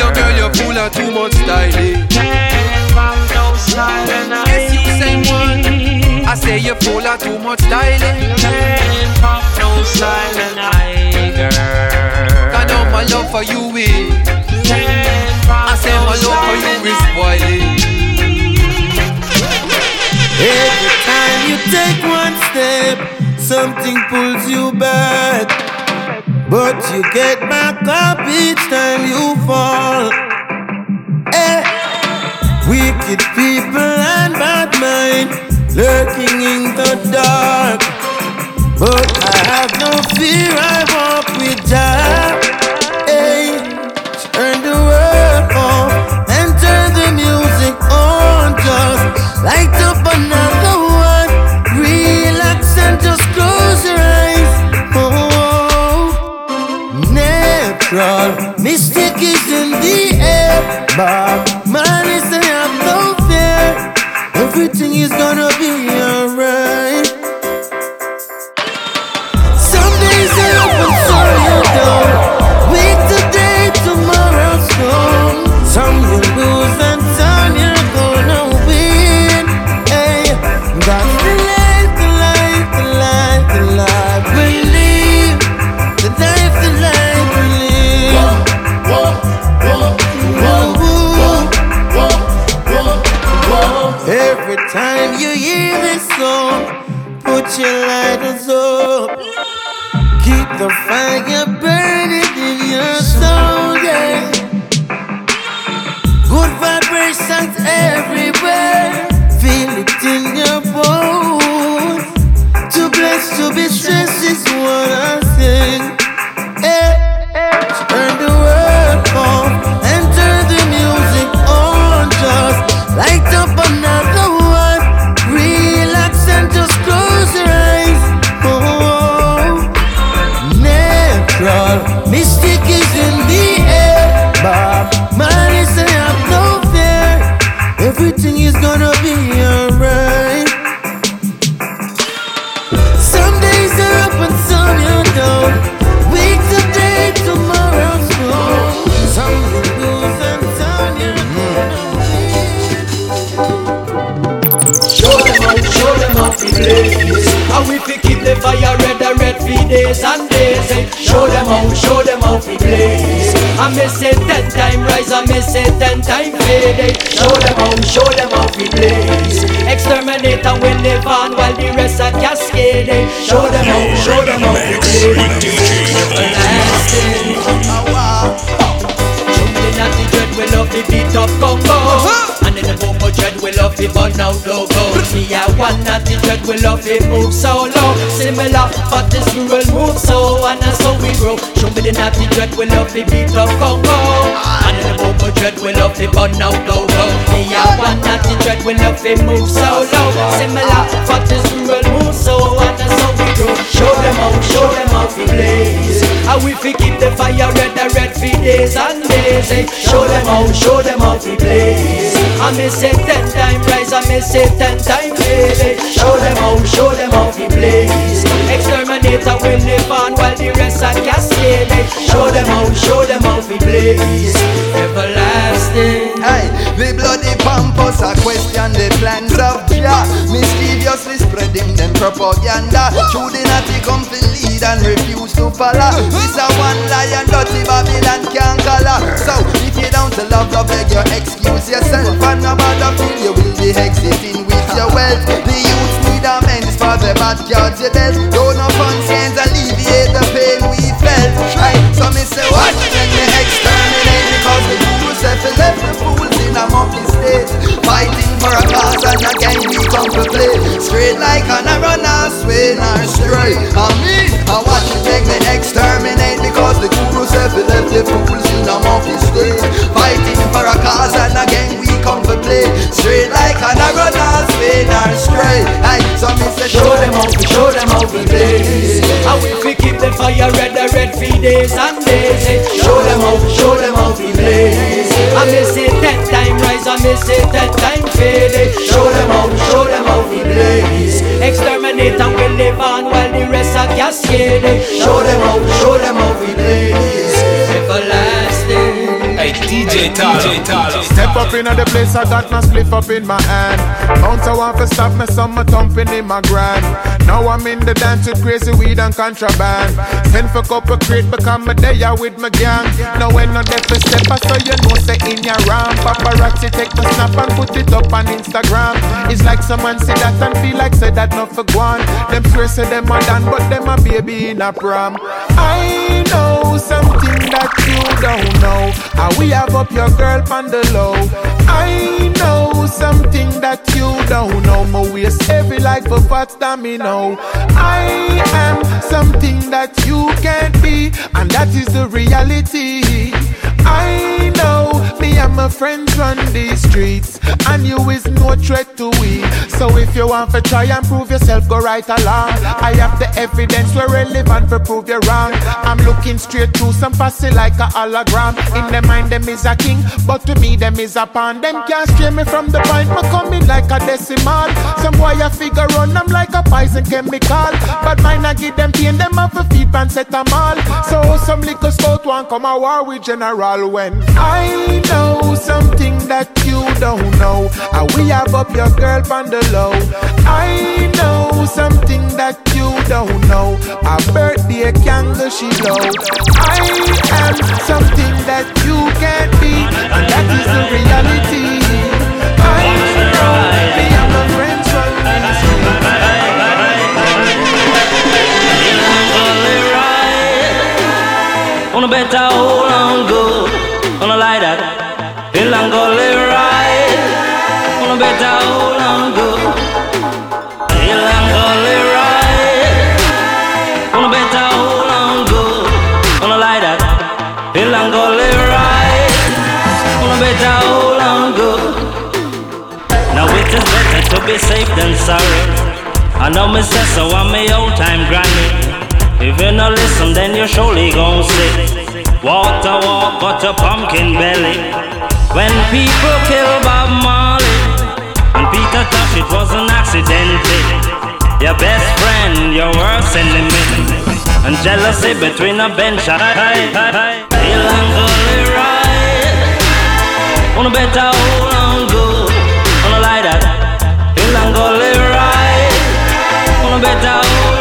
Yo, girl, you're full of too much styling. Can't pop no silent eye. Yes, you say one. I say you're full of too much styling. Can't pop no silent eye, girl. I know my love for you eh. is. I say my love for you is spoiling. Every time you take one step, something pulls you back. But you get back up each time you fall. Eh. Wicked people and bad mind lurking in the dark. But I have no fear, I walk with Jah. Natural mystic is in the air. But man is I have no fear. Everything is gonna the fire the fire red and red for days and days eh. Show them out, show them out the blaze I may say ten time rise, I may say ten time fade eh. Show them out, show them out the blaze Exterminate and we live on while the rest are cascade eh. Show them out, burn out logo Me a one at the dread, we love it move so low. Similar, but the squirrel move so. And that's how we grow. Show me the dread, we love the beat of Congo And the Bobo dread, we love the burn out logo Me a one at the dread, we love it move so low. Similar, but the squirrel move so. And that's how we grow. Show them out, show them out the blaze And we fi keep the fire red, the red for days and days eh. Show them out, show them out the blaze I miss say ten time rise, I miss say ten time fade. Show them how, show them how we blaze. Exterminator will live on while the rest are cascade. Show them how, show them how we blaze. Everlasting. Hey, the bloody pampers are question the plans of Jah. Mysteriously spreading them propaganda. Through the natty come lead and refuse to follow. This a one lion dirty Babylon can't color. So if you don't love, go beg your excuse yourself. And no matter feel you will be exiting with your wealth. The youth need amends for the bad cards you dealt. Don't no fun scenes alleviate the pain we felt. Right, so me say what? Let me exterminate because the said to left the fools in a monkey state. Fighting for a cause and again we come to play. Straight like an arrow, not sway nor stray. And me, I watch you make me exterminate because the guru to left the fools in a monkey state. Fighting for a cause and again we come to play. Straight like an arrow, not sway nor stray. Hey, so me say Show them how, we show them how we blaze. How we fi keep the fire red, the red for days and days. Show them how, we show them how we blaze. I miss say ten time rise, I miss say ten time fade. Show them how, we show them how we blaze. Exterminate and we live on while the rest are cascade. eh. Show them how, show them how we blaze. Everlasting. Hey, DJ Talo. DJ Talo. Step up in the place, I got my spliff up in my hand. Bounce, I want to stop me, some my thumping in my grand. Now I'm in the dance with crazy weed and contraband. Send for couple crate, become a day out with my gang. Now when no death for step, I so you know, say in your ram. Paparazzi take my snap and put it up on Instagram. It's like someone see that and feel like say that not for one. Them swear say them a done, but them a baby in a prom. I know something that you don't know. How we have up your girl on the low. I know something that you don't know. My waist heavy like a fat domino. I am something that you can't be, and that is the reality. I know and my friends run these streets, and you is no threat to we. So if you want to try and prove yourself, go right along. I have the evidence we're relevant for prove you wrong. I'm looking straight through some pussy like a hologram. In the mind, them is a king, but to me, them is a pawn. Them can't stray me from the point, me coming like a decimal. Some boy a figure run, I'm like a poison chemical. But mine I give them pain, them have a feet and set them all. So some little scout want come a war with general when I know something that you don't know. And we have up your girl on the low. I know something that you don't know. A birthday candle she blow. I am something that you can't be, and that is the reality. I know me and my friends run On a better be safe than sorry. I know me say so I'm me old time granny. If you no listen, then you surely gon' sick. Walk the walk, got a pumpkin belly. When people kill Bob Marley and Peter Tosh, it was an accident. Your best friend, your worst enemy, and jealousy between a bench. Hill and gully ride. On a better hold on good. On a like but i'll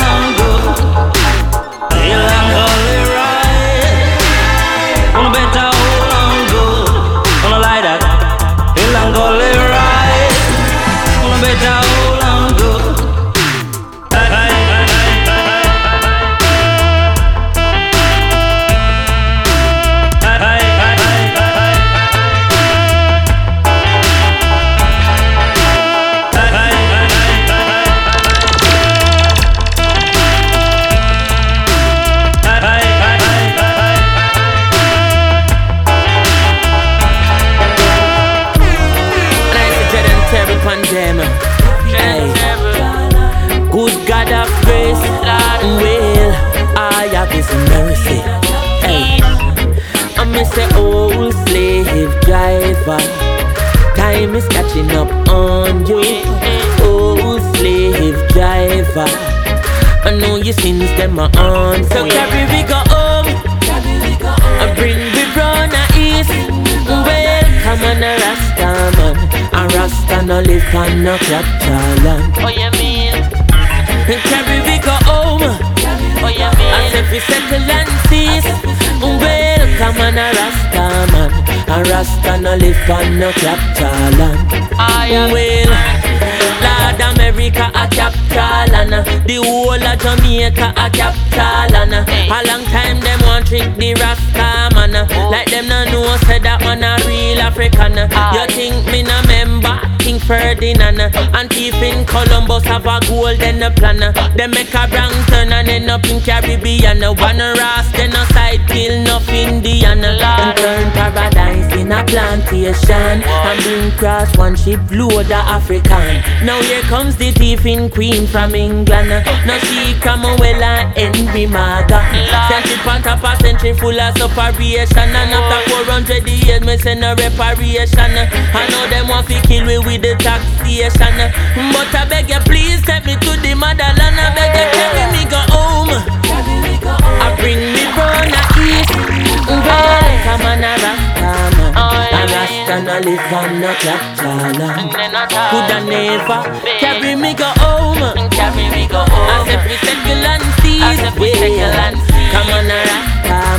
is catching up on you. Oh, slave driver. I know your sins, them are on. So carry we go home. I bring we brown a east. Well, come on a Rasta man. A Rasta no live on no capital land. Oh, you mean? Carry we go home. Oh, you mean? As if we settle and No live on no capital land. I am Well, Lord America a capital and the whole of Jamaica a capital and a long time them want trick the Rasta man. Uh, like them no know say that man a real African. Uh. you think me no member King Ferdinand and thief in Columbus have a golden plan They make a wrong turn and end up in Caribbean one Ras then a side kill enough Indian uh, and turn paradise in a plantation and bring cross one ship load of African now here comes the thief in Queen from England. Now she Cromwell and Henry Morgan. It on top a century full of separation. And after 400 years, me send a reparation. I know them want to kill me with the taxation. But I beg you, please take me to the motherland. I beg you, carry me go home. I bring me brown a east. Come on, a Rasta man. A Rasta no live on land. Coulda never carry me go home. Carry me go home. As if we settle and cease. We settle and cease. Come on, a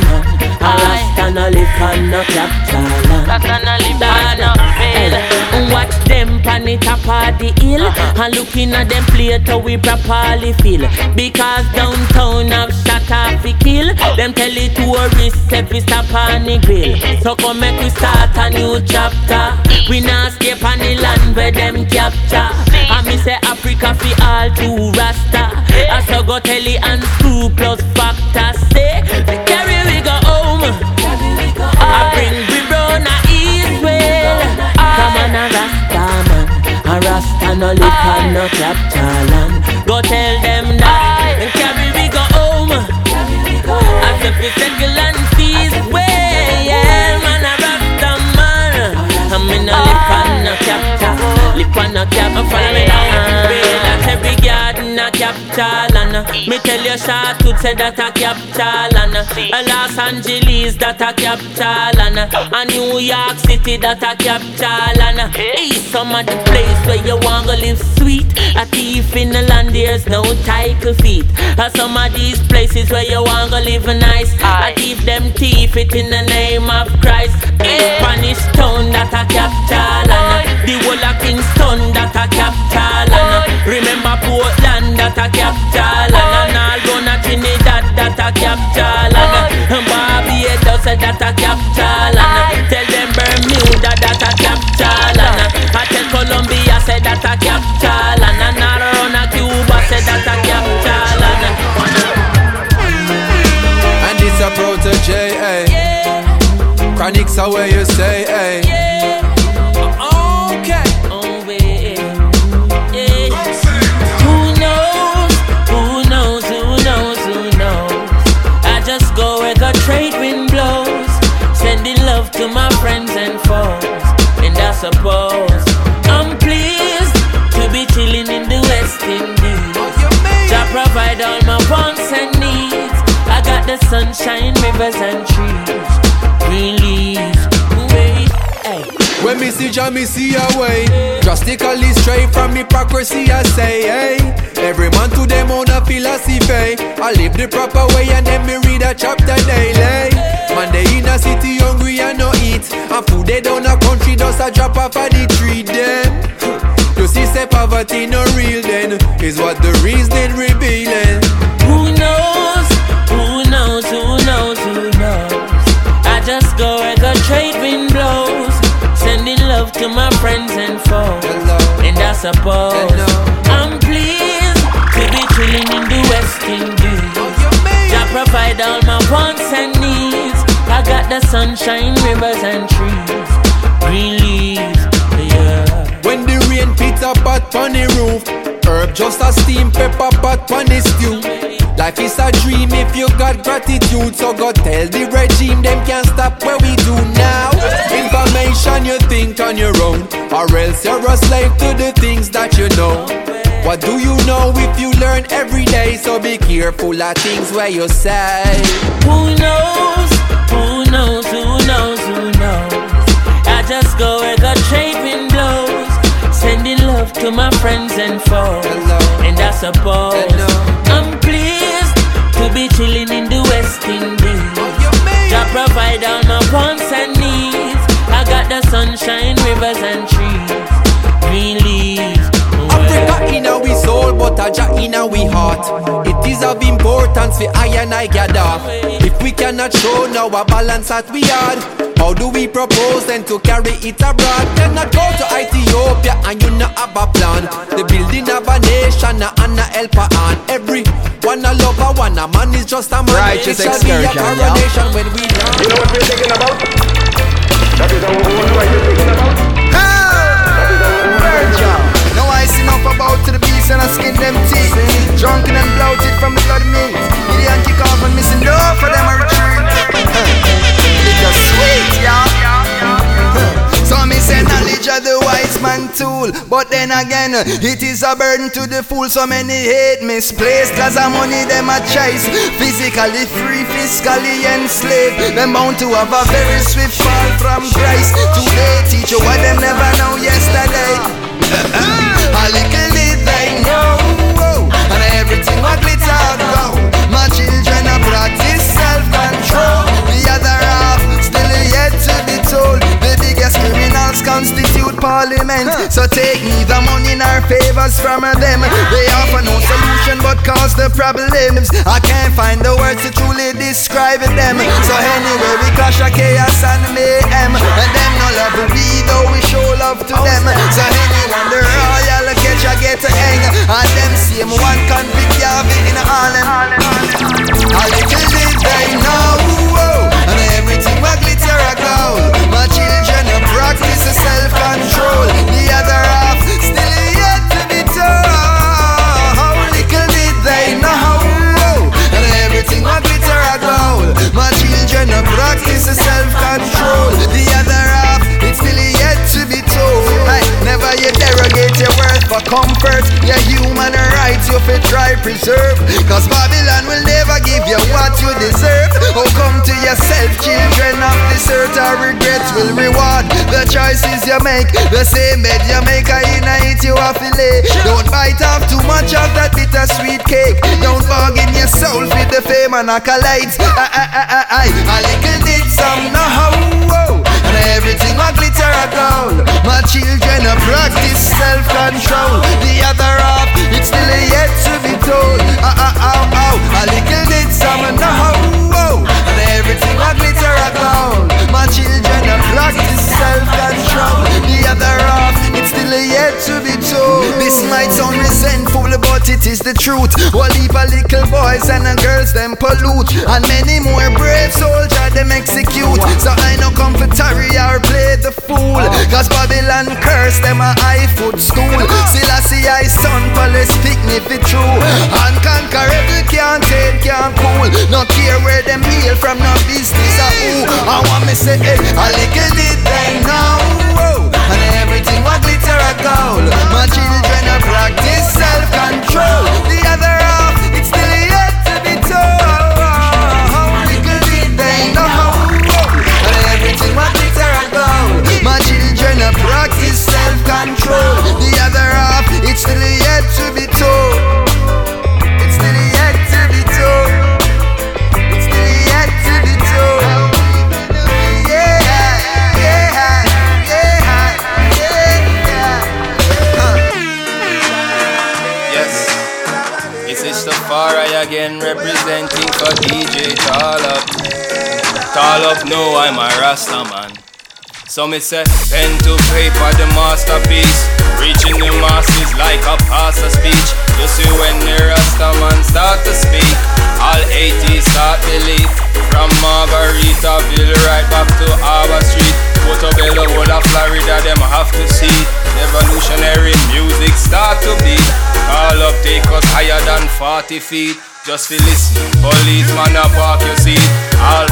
A Rasta live on no capital land. Rasta no live on no field. Watch them pan the top of the hill? And looking at them plate we properly feel. Because downtown have shot off the kill. Them tell the tourists we stop on the grill. So come make we start a new chapter. We not escape on the land where them capture. And me say Africa fi all to Rasta. I so go tell the and screw plus factor Say, no capital land Go tell them that And carry we go home. As if settle and way Yeah man a Rasta man. I'm in a live on no capital Live on no capital Follow me at every garden a and uh, Me tell you Sharpwood say that a capital and a Los Angeles that a capital and a New York City that a capital and East some of the place where you want to live sweet. A thief in the land there's no title feet uh, Some of these places where you want to live nice. A thief them thief it in the name of Christ. East Spanish town that a capital and the whole of Kingston that a capital and remember Portland that a capital and uh, all gonna Trinidad that a capital and Barbados that a capital and tell them Bermuda that a capital and I tell Colombia say that a capital and all around Cuba say that a capital and And this a protege, eh? Chronics are where you stay, eh? Suppose I'm pleased to be chilling in the West Indies. Jah provide all my wants and needs. I got the sunshine, rivers and trees, green leaves. When me see Jah, me see a way. Drastically straight from hypocrisy, I say, hey. Every man to them own a philosophy. I live the proper way and then me read a chapter daily. Man, they in a city hungry and no eat. And food they down a country just a drop off of the tree them. You see, say poverty no real then is what the reason revealing. Who knows? Who knows? Who knows? Who knows? I just go where the trade sending love to my friends and foes. And I suppose I'm pleased to be chilling in the West Indies. Oh, Jah provide all my wants and needs. I got the sunshine, rivers and trees, green leaves. Yeah. When the rain pits a pot on the roof, herb just a steam pepper pot on the stew. Life is a dream if you got gratitude, so go tell the regime them can't stop what we do now. Information you think on your own, or else you're a slave to the things that you know. What do you know if you learn every day? So be careful of things where you say. Who knows? Who knows? Who knows? Who knows? I just go where the trade blows. Sending love to my friends and foes. And I suppose I'm pleased be chilling in the West Indies. Jah provide all my wants and needs. I got the sunshine, rivers and trees. Green leaves. Africa in our soul, but a Jah in our heart. It is of importance for I and I gather. If we cannot show now a balance that we had, how do we propose then to carry it abroad? Cannot go to Ethiopia and you not have a plan. The building of a nation and a helper on every one a lover, one a man is just a man. Righteous it shall be a excursion, coronation when we land. You know what we're thinking about? That is our own right you're thinking about. Ice enough about to the beast and I skin them teeth. Drunken and bloated from the blood meat. Gideon kick off and missing no for them a retreat. Liquor sweet, yeah. So me say knowledge of the wise man tool But then again, it is a burden to the fool So many hate misplaced Cause the money them a chase Physically free, fiscally enslaved Them bound to have a very swift fall from Christ Today teach you what them never know yesterday A little did they know And everything what My children practice self-control. The other half still yet to be told constitute parliament. So take neither money nor favors from them. They offer no solution but cause the problems. I can't find the words to truly describe them. So anyway we clash a chaos and mayhem. And them no love we though we show love to them. So anyone the royal catch a get to hang. And them same one convict Garvey in Harlem A little did they know everything what glitter a gold. My children a practice a self-control. The other half still yet to be told. How little did they know? And everything what glitter a gold. My children a practice a self-control. The other half still yet to be told hey, Never you derogate your worth for comfort Your human rights you fit try preserve. Cause Babylon will never give you what you deserve. Oh come to yourself children of this earth Our regrets will reward. The choices you make The same bed you make I in eat you a fillet Don't bite off too much of that bittersweet cake. Don't bargain your soul with the fame and accolades I, I, I, I, I, a little did some know how everything what glitter a gold. My children a practice self-control. The other half it's still yet to be told. Ah ah ow ow. A little did some know. And everything what glitter a gold My children a practice self-control. The other half it's still yet to be told. This might sound resentful but it is the truth. One heap of little boys and the girls them pollute. And many more brave soldiers them execute. So I no come for tarry or play the fool. Cause Babylon curse them a high footstool Still I see I son police picnic it true. Unconquerable can't take can't cool. No care where them hail from no business or who I want me say hey, a little did they know? And everything what glitter a gold My children a practice self-control. The other half it's still yet to be told. How Little did they know? And everything what glitter a gold My children a practice self-control. The other half it's still yet to be Representing for DJ Tall Up. Tall Up, no, I'm a Rasta man. So me say, pen to paper, the masterpiece. Reaching the masses like a pastor speech. You see when the Rasta man start to speak, all 80s start to believe. From Margaritaville right back to Harbour Street. Portobello, whole of Florida, them have to see. Evolutionary music start to beat. All up take us higher than 40 40 feet. Just feel listen, policeman a park your seat.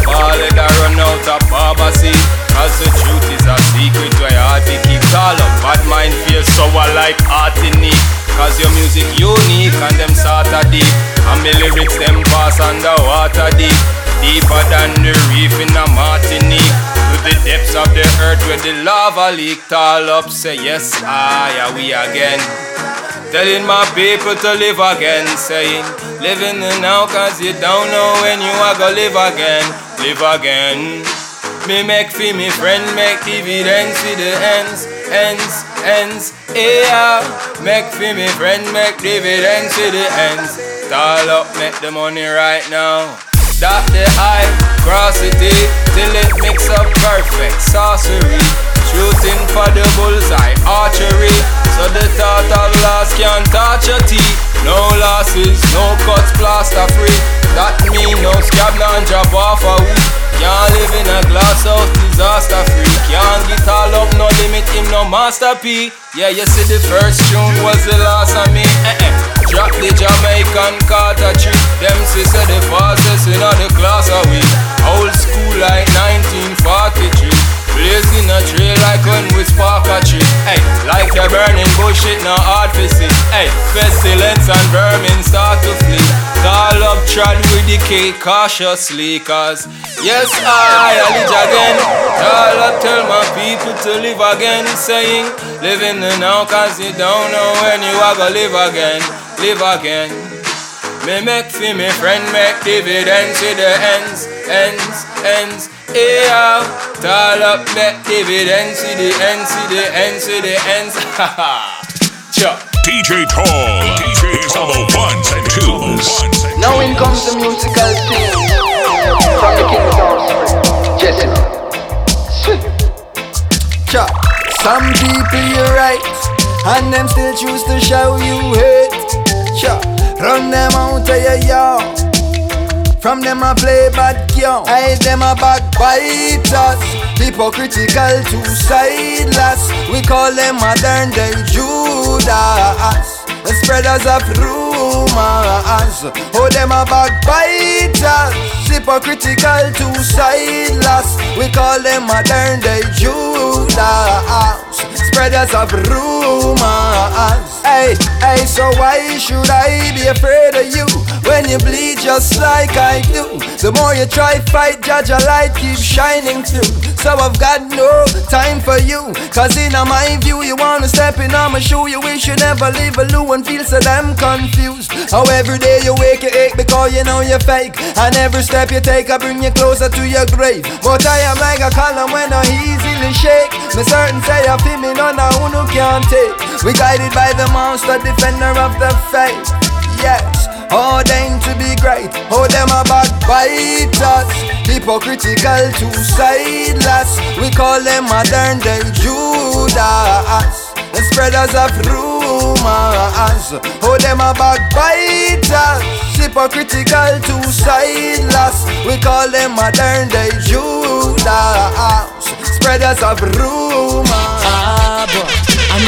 Ball head a run out of barber seat. Cause the truth is a secret where hard to keep all up. Bad mind feels sour like Artinique. Cause your music unique and them sort of deep. And my lyrics them pass underwater deep. Deeper than the reef in a Martinique. To the depths of the earth where the lava leaked all up. Say yes, I are we again. Telling my people to live again, saying, living the now cause you don't know when you are gonna live again, live again. Me make fi me friend make dividends for the ends, ends, ends, yeah. Make fi me friend make dividends for the ends. Dial up, make the money right now. Dot the I, cross the T, till it mix up perfect sorcery. Shooting for the bullseye, archery. So the thought of loss can't touch your teeth. No losses, no cuts, plaster free. That mean no scab, non drop off a week. Can't live in a glass house, disaster free. Can't get all up, no limit, him no masterpiece. Yeah, you see the first tune was the last of me. Eh eh. Drop the Jamaican Carter trick. Them sister the fastest in all the class of we. Old school like 1943. Blazing a trail like when we spark a tree. Hey, like a burning bullshit, no hard to see. Hey, pestilence and vermin start to flee. Call up trad with the cake cautiously, cause yes, I, I live again. Call up, tell my people to live again, saying, live in the now, cause you don't know when you are gonna live again, live again. Me make fi me friend make dividends to the ends, ends, ends. Yeah, tall up make dividends to the ends, to the ends, to the ends. Chuck. DJ Tall, DJs on the ones and twos. Now in comes the musical theme from the King's Offspring, Jesse. Cha. Some people you're right, and them still choose to show you hate. Cha. Run them out of your yard. From them I play bad girl, I them a backbiters Hypocritical two-sideless We call them modern day Judas. The spreaders of rumors. Oh them a backbiters Hypocritical two-sideless We call them modern day Judas. Spreaders of rumors Hey, hey, so why should I be afraid of you? When you bleed just like I do. The more you try fight, judge a light keeps shining through. So I've got no time for you. Cause in my view you wanna step in on my shoe You. Wish you never leave alone and feel so damn confused. How every day you wake you ache because you know you're fake. And every step you take I bring you closer to your grave. But I am like a column when I easily shake. Me certain say I feel me none of who can't take. We guided by the monster defender of the faith Yes them to be great. Oh, them a backbiters. Hypocritical, two-sideless. We call them modern day Judas. The spreaders of rumors. Oh, them a backbiters. Hypocritical, two-sideless. We call them modern day Judas. Spreaders of rumors.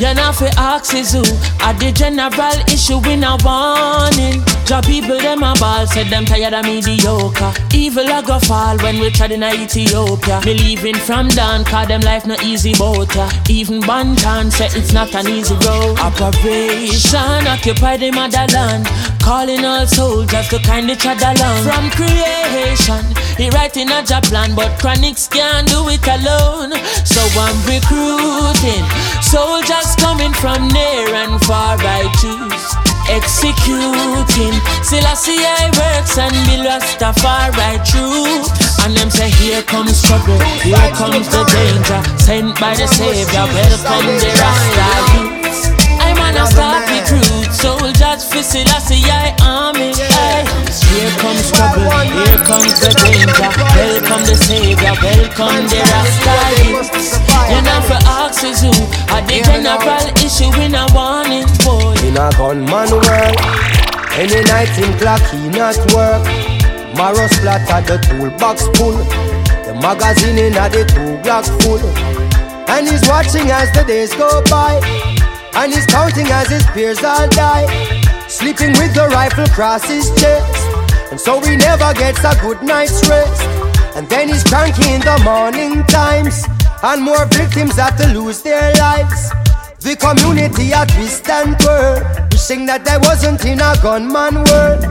you not ask is who. At the general issue in a warning. Job people them a ball Said them tired of mediocre. Evil a go fall when we tried in Ethiopia. Me leaving from down Cause them life no easy boat ya Even Banton said eh, it's not an easy road. Operation occupy the motherland. Calling all soldiers to kind each other along. From creation He writing a job plan But Chronixx can't do it alone. So I'm recruiting Soldiers coming from near and far I choose Executing. Selassie I works and be Rastafari true And them say here comes trouble Here comes the danger. Sent by the Savior Welcome the Rasta youths I'm on a start recruit Soldiers for Selassie I army Aye. Here comes trouble Here comes the danger Welcome the Savior Welcome the Rasta youths You not for ask is who. Are the general issue in a warning boy. In a gunman world, any night in clock he not work. Marrow splatter the toolbox full. The magazine in a the two block full. And he's watching as the days go by. And he's counting as his peers all die. Sleeping with the rifle across his chest. And so he never gets a good night's rest. And then he's cranky in the morning times. And more victims have to lose their lives. The community a twist and twirl. Wishing that I wasn't in a gunman world.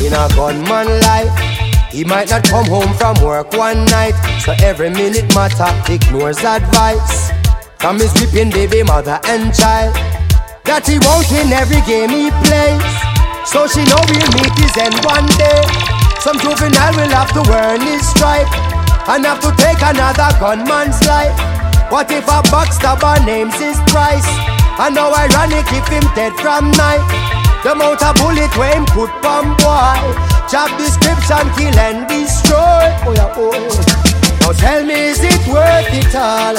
In a gunman life. He might not come home from work one night, so every minute matter ignores advice from his weeping baby mother and child. That he won't win every game he plays, so she know he'll meet his end one day. Some juvenile will have to earn his stripe and have to take another gunman's life. What if a backstabber names his price? And how ironic if him dead from night. The amount of bullet where him put bomb boy Job description kill and destroy oh yeah, oh. Now tell me is it worth it all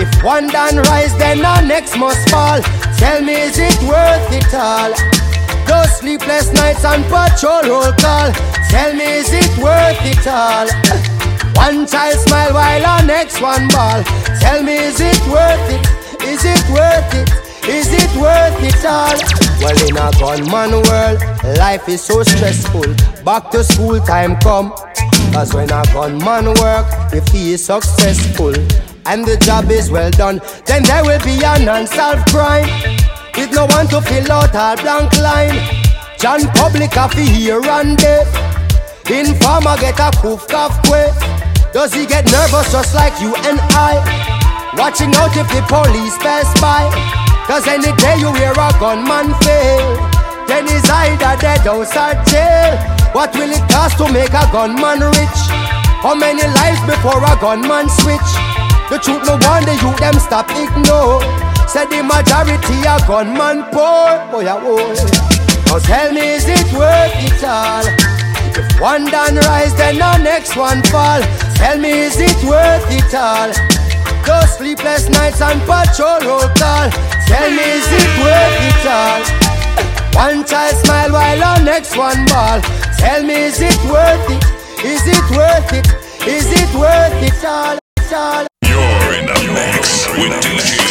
If one done rise then the next must fall. Tell me is it worth it all? Those sleepless nights and patrol roll call. Tell me is it worth it all? One child smile while our next one ball. Tell me is it worth it? Is it worth it? Is it worth it all? Well, in a gunman world, life is so stressful. Back to school time come. Cause when a gunman work, if he is successful and the job is well done, then there will be an unsolved crime. With no one to fill out our blank line. John Public to hear and deaf. Informer get a coof cough quick. Does he get nervous just like you and I? Watching out if the police pass by. Cause any day you hear a gunman fail, then he's either dead or jail. What will it cost to make a gunman rich? How many lives before a gunman switch? The truth no wonder you them stop ignore. Said the majority a gunman poor. Oh yeah, oh. Now tell me is it worth it all? If one done rise, then the next one fall. Tell me is it worth it all? Those sleepless nights and patrol roll call. Tell me, is it worth it all? One child smile while the next one ball. Tell me, is it worth it? Is it worth it? Is it worth it all? All? You're in the mix with DJ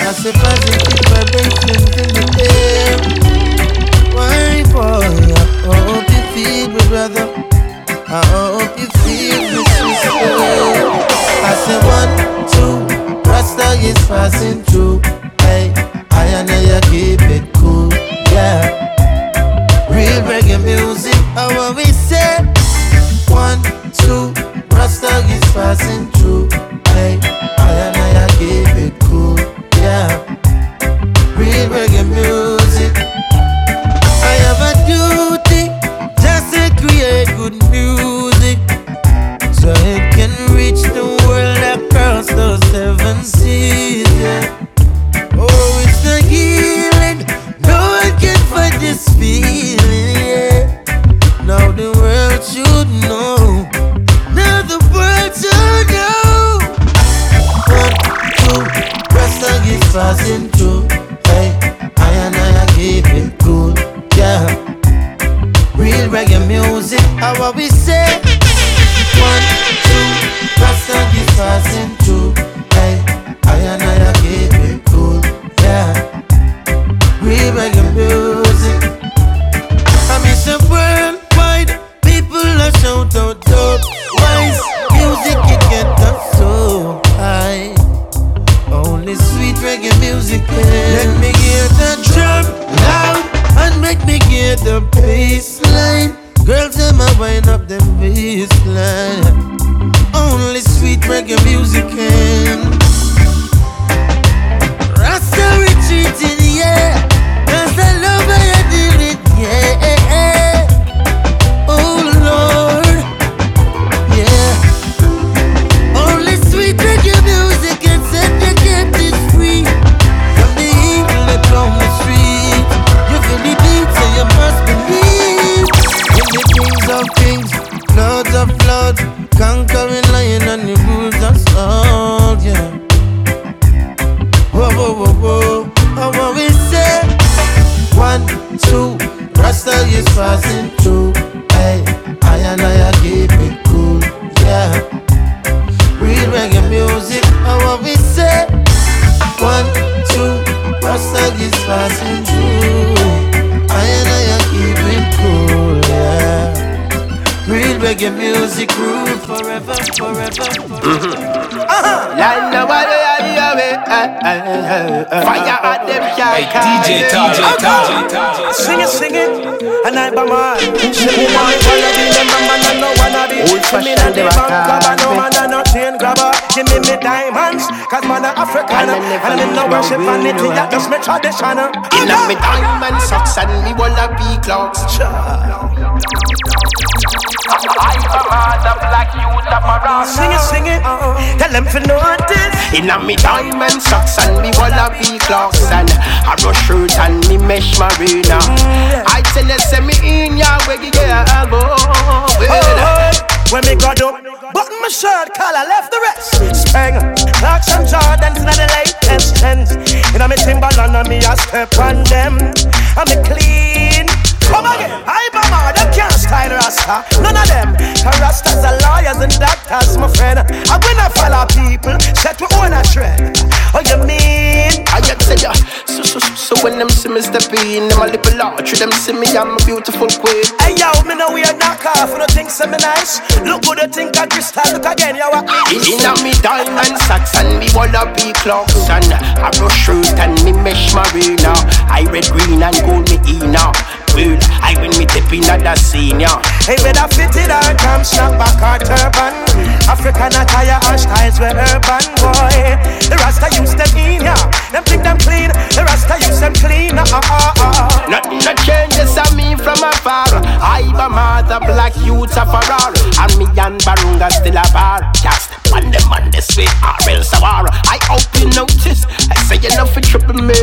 I say positive vibrations in the air. Why, boy, I hope you feel me, brother. I hope you feel me, sister. I say one, two, Rasta is passing through. Hey, I and I keep it cool, yeah. Real reggae music, how we say? One, two, Rasta is passing through. Hey, I and I give it cool, yeah. Real reggae music. I have a duty just to create good music. channel. In a me diamond socks and me wanna be clocks. I'm a man of black youth, I'm a rock. Sing it, sing it. Uh-uh. Tell them for notice. In a me diamond in, them a little arch, them see me, I'm a beautiful queen. Hey yo, me know we a knock off, you think so me nice. Look good, you think I crystal, look again, yo. a- In a me diamond socks and me Wallabee Clarks and a rush shirt and me mesh marina. I red, green and gold me ina. Well, I when me tip in at the senior. Hey, whether fitted or come snap back or turban African attire or styles were urban, boy The Rasta use them in, yeah Them think them clean The Rasta use them clean, uh, uh, uh. Nothing no changes on me from afar. I be mother black youths of Farrar. And me and Barunga still a bar. Cast on them on this way, or else a war. I hope you notice. I say enough for triple me.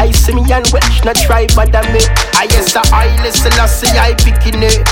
I see me and Welsh not try bother me. I yes I see I picking it.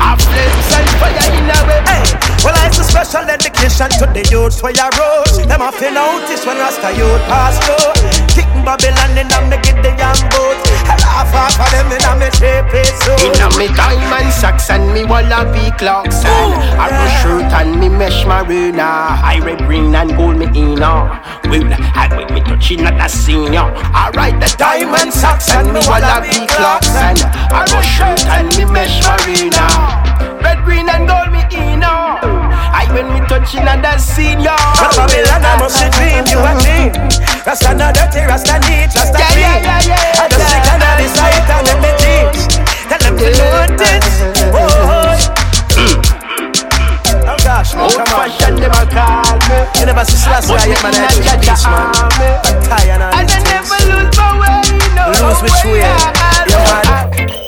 I flames and fire in a way. Hey, well, it's a special dedication to the youth where you rose. Them have to notice when Rasta youth pass through. Kicking Babylon in and me get the young boat. I laugh off of them in a me shape it so. In a me diamond socks and me Wallabee Clarks and a rush shirt and me mesh marina. I red, green and gold me inna. Well, I when me touching at the senior. I ride the diamond socks and me Wallabee Clarks and I rush shirt and me mesh marina. Red, green and gold me inna. Oh. I when me touching at the senior. From Babylon, I must dream you a dream. Rasta not dirty, Rasta neat, Rasta Yeah, clean. yeah, yeah, yeah, I just stick under the sight and make me teach. Tell them to notice. Oh, oh gosh, man, Old come on. them a call me. You never see Selassie, I hit man, I But do me man. I'm tired And I never lose my way, no Lose which way? Yeah, man.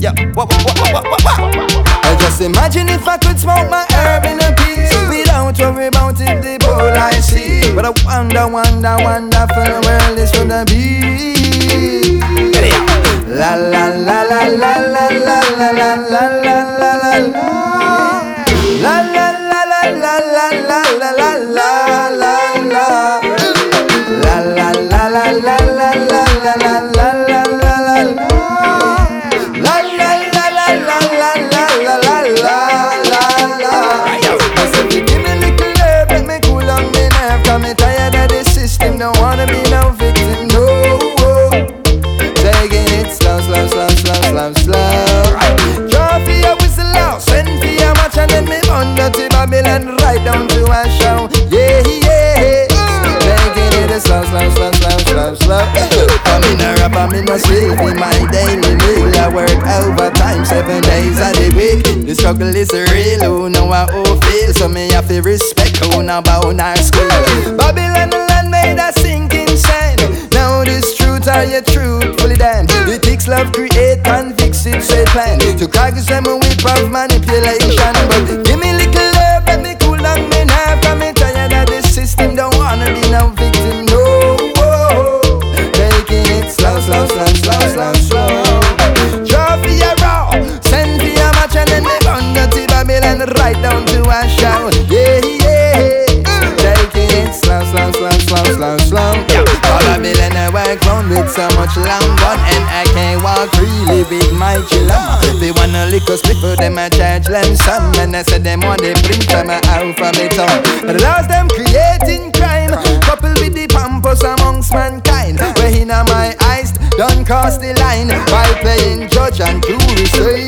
Yeah, what, what, what? I just imagine if I could smoke my herb in a peace without worry about if the bowl I see. But I wonder, wonder, wonder for the world is gonna be. La la la la la la la la la la la la. La don't wanna be no victim, no. Taking it slow, slow, slow, slow, slow, slow. Draw for your whistle out, send for your match, and then me under to Babylon right down to a show. Yeah, yeah. Taking it slow, slow, slow, slow, slow, slow. I'm in a rap, I'm in a sleep, in my daily meal. I work overtime seven days a week. The struggle is real, who know how who feel. So me have to respect who know about our school. Babylon Say me whip of manipulation. Lick us before them a charge some And I said them want they bring from a out from it tongue Lost them creating crime Coupled with the pampas amongst mankind. Where in my eyes done cross the line While playing judge and jury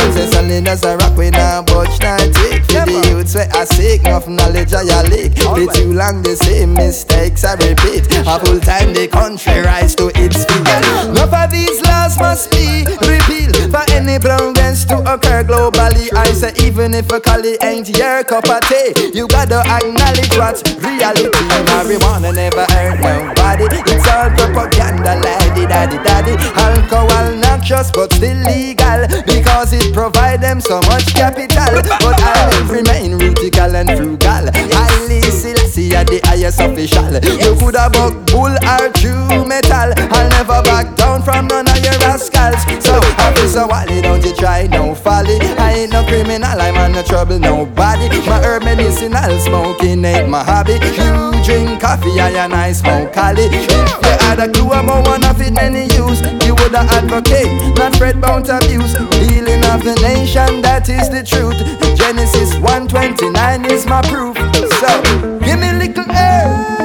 Yo, I was say solid as a rock with a butch not tick. For the youths where I seek, enough knowledge I leak. Be too long the same mistakes I repeat. A full time the country rise to its feet. Enough of these laws must be repealed for any progress to occur globally. I say even if a collie ain't your cup of tea, you gotta acknowledge what's reality. Marijuana never hurt nobody. It's all propaganda, laddie, daddy, daddy. Alcohol not just but still legal because it provides them so much capital. But I will remain rutical and frugal. Haile Selassie are the highest official. You could have buck bull or true metal. I'll never back down from none of your rascals. So Officer Wally, don't you try no folly. I ain't no criminal, I'm on no trouble nobody. My herb medicinal smoking ain't my hobby. You drink coffee, I and I smoke Cali. If you had a clue about one of it any use, you would advocate, not fret about abuse. Healing of the nation, that is the truth. Genesis 129 is my proof. So, give me little air.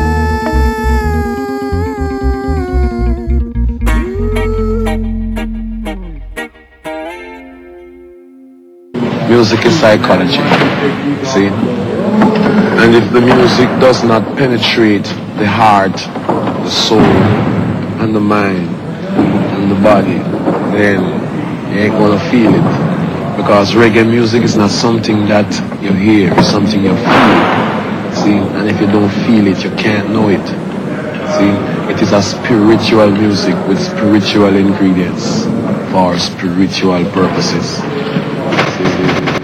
Music is psychology. See? And if the music does not penetrate the heart, the soul, and the mind, and the body, then you ain't gonna feel it. Because reggae music is not something that you hear, it's something you feel. See? And if you don't feel it, you can't know it. See? It is a spiritual music with spiritual ingredients for spiritual purposes.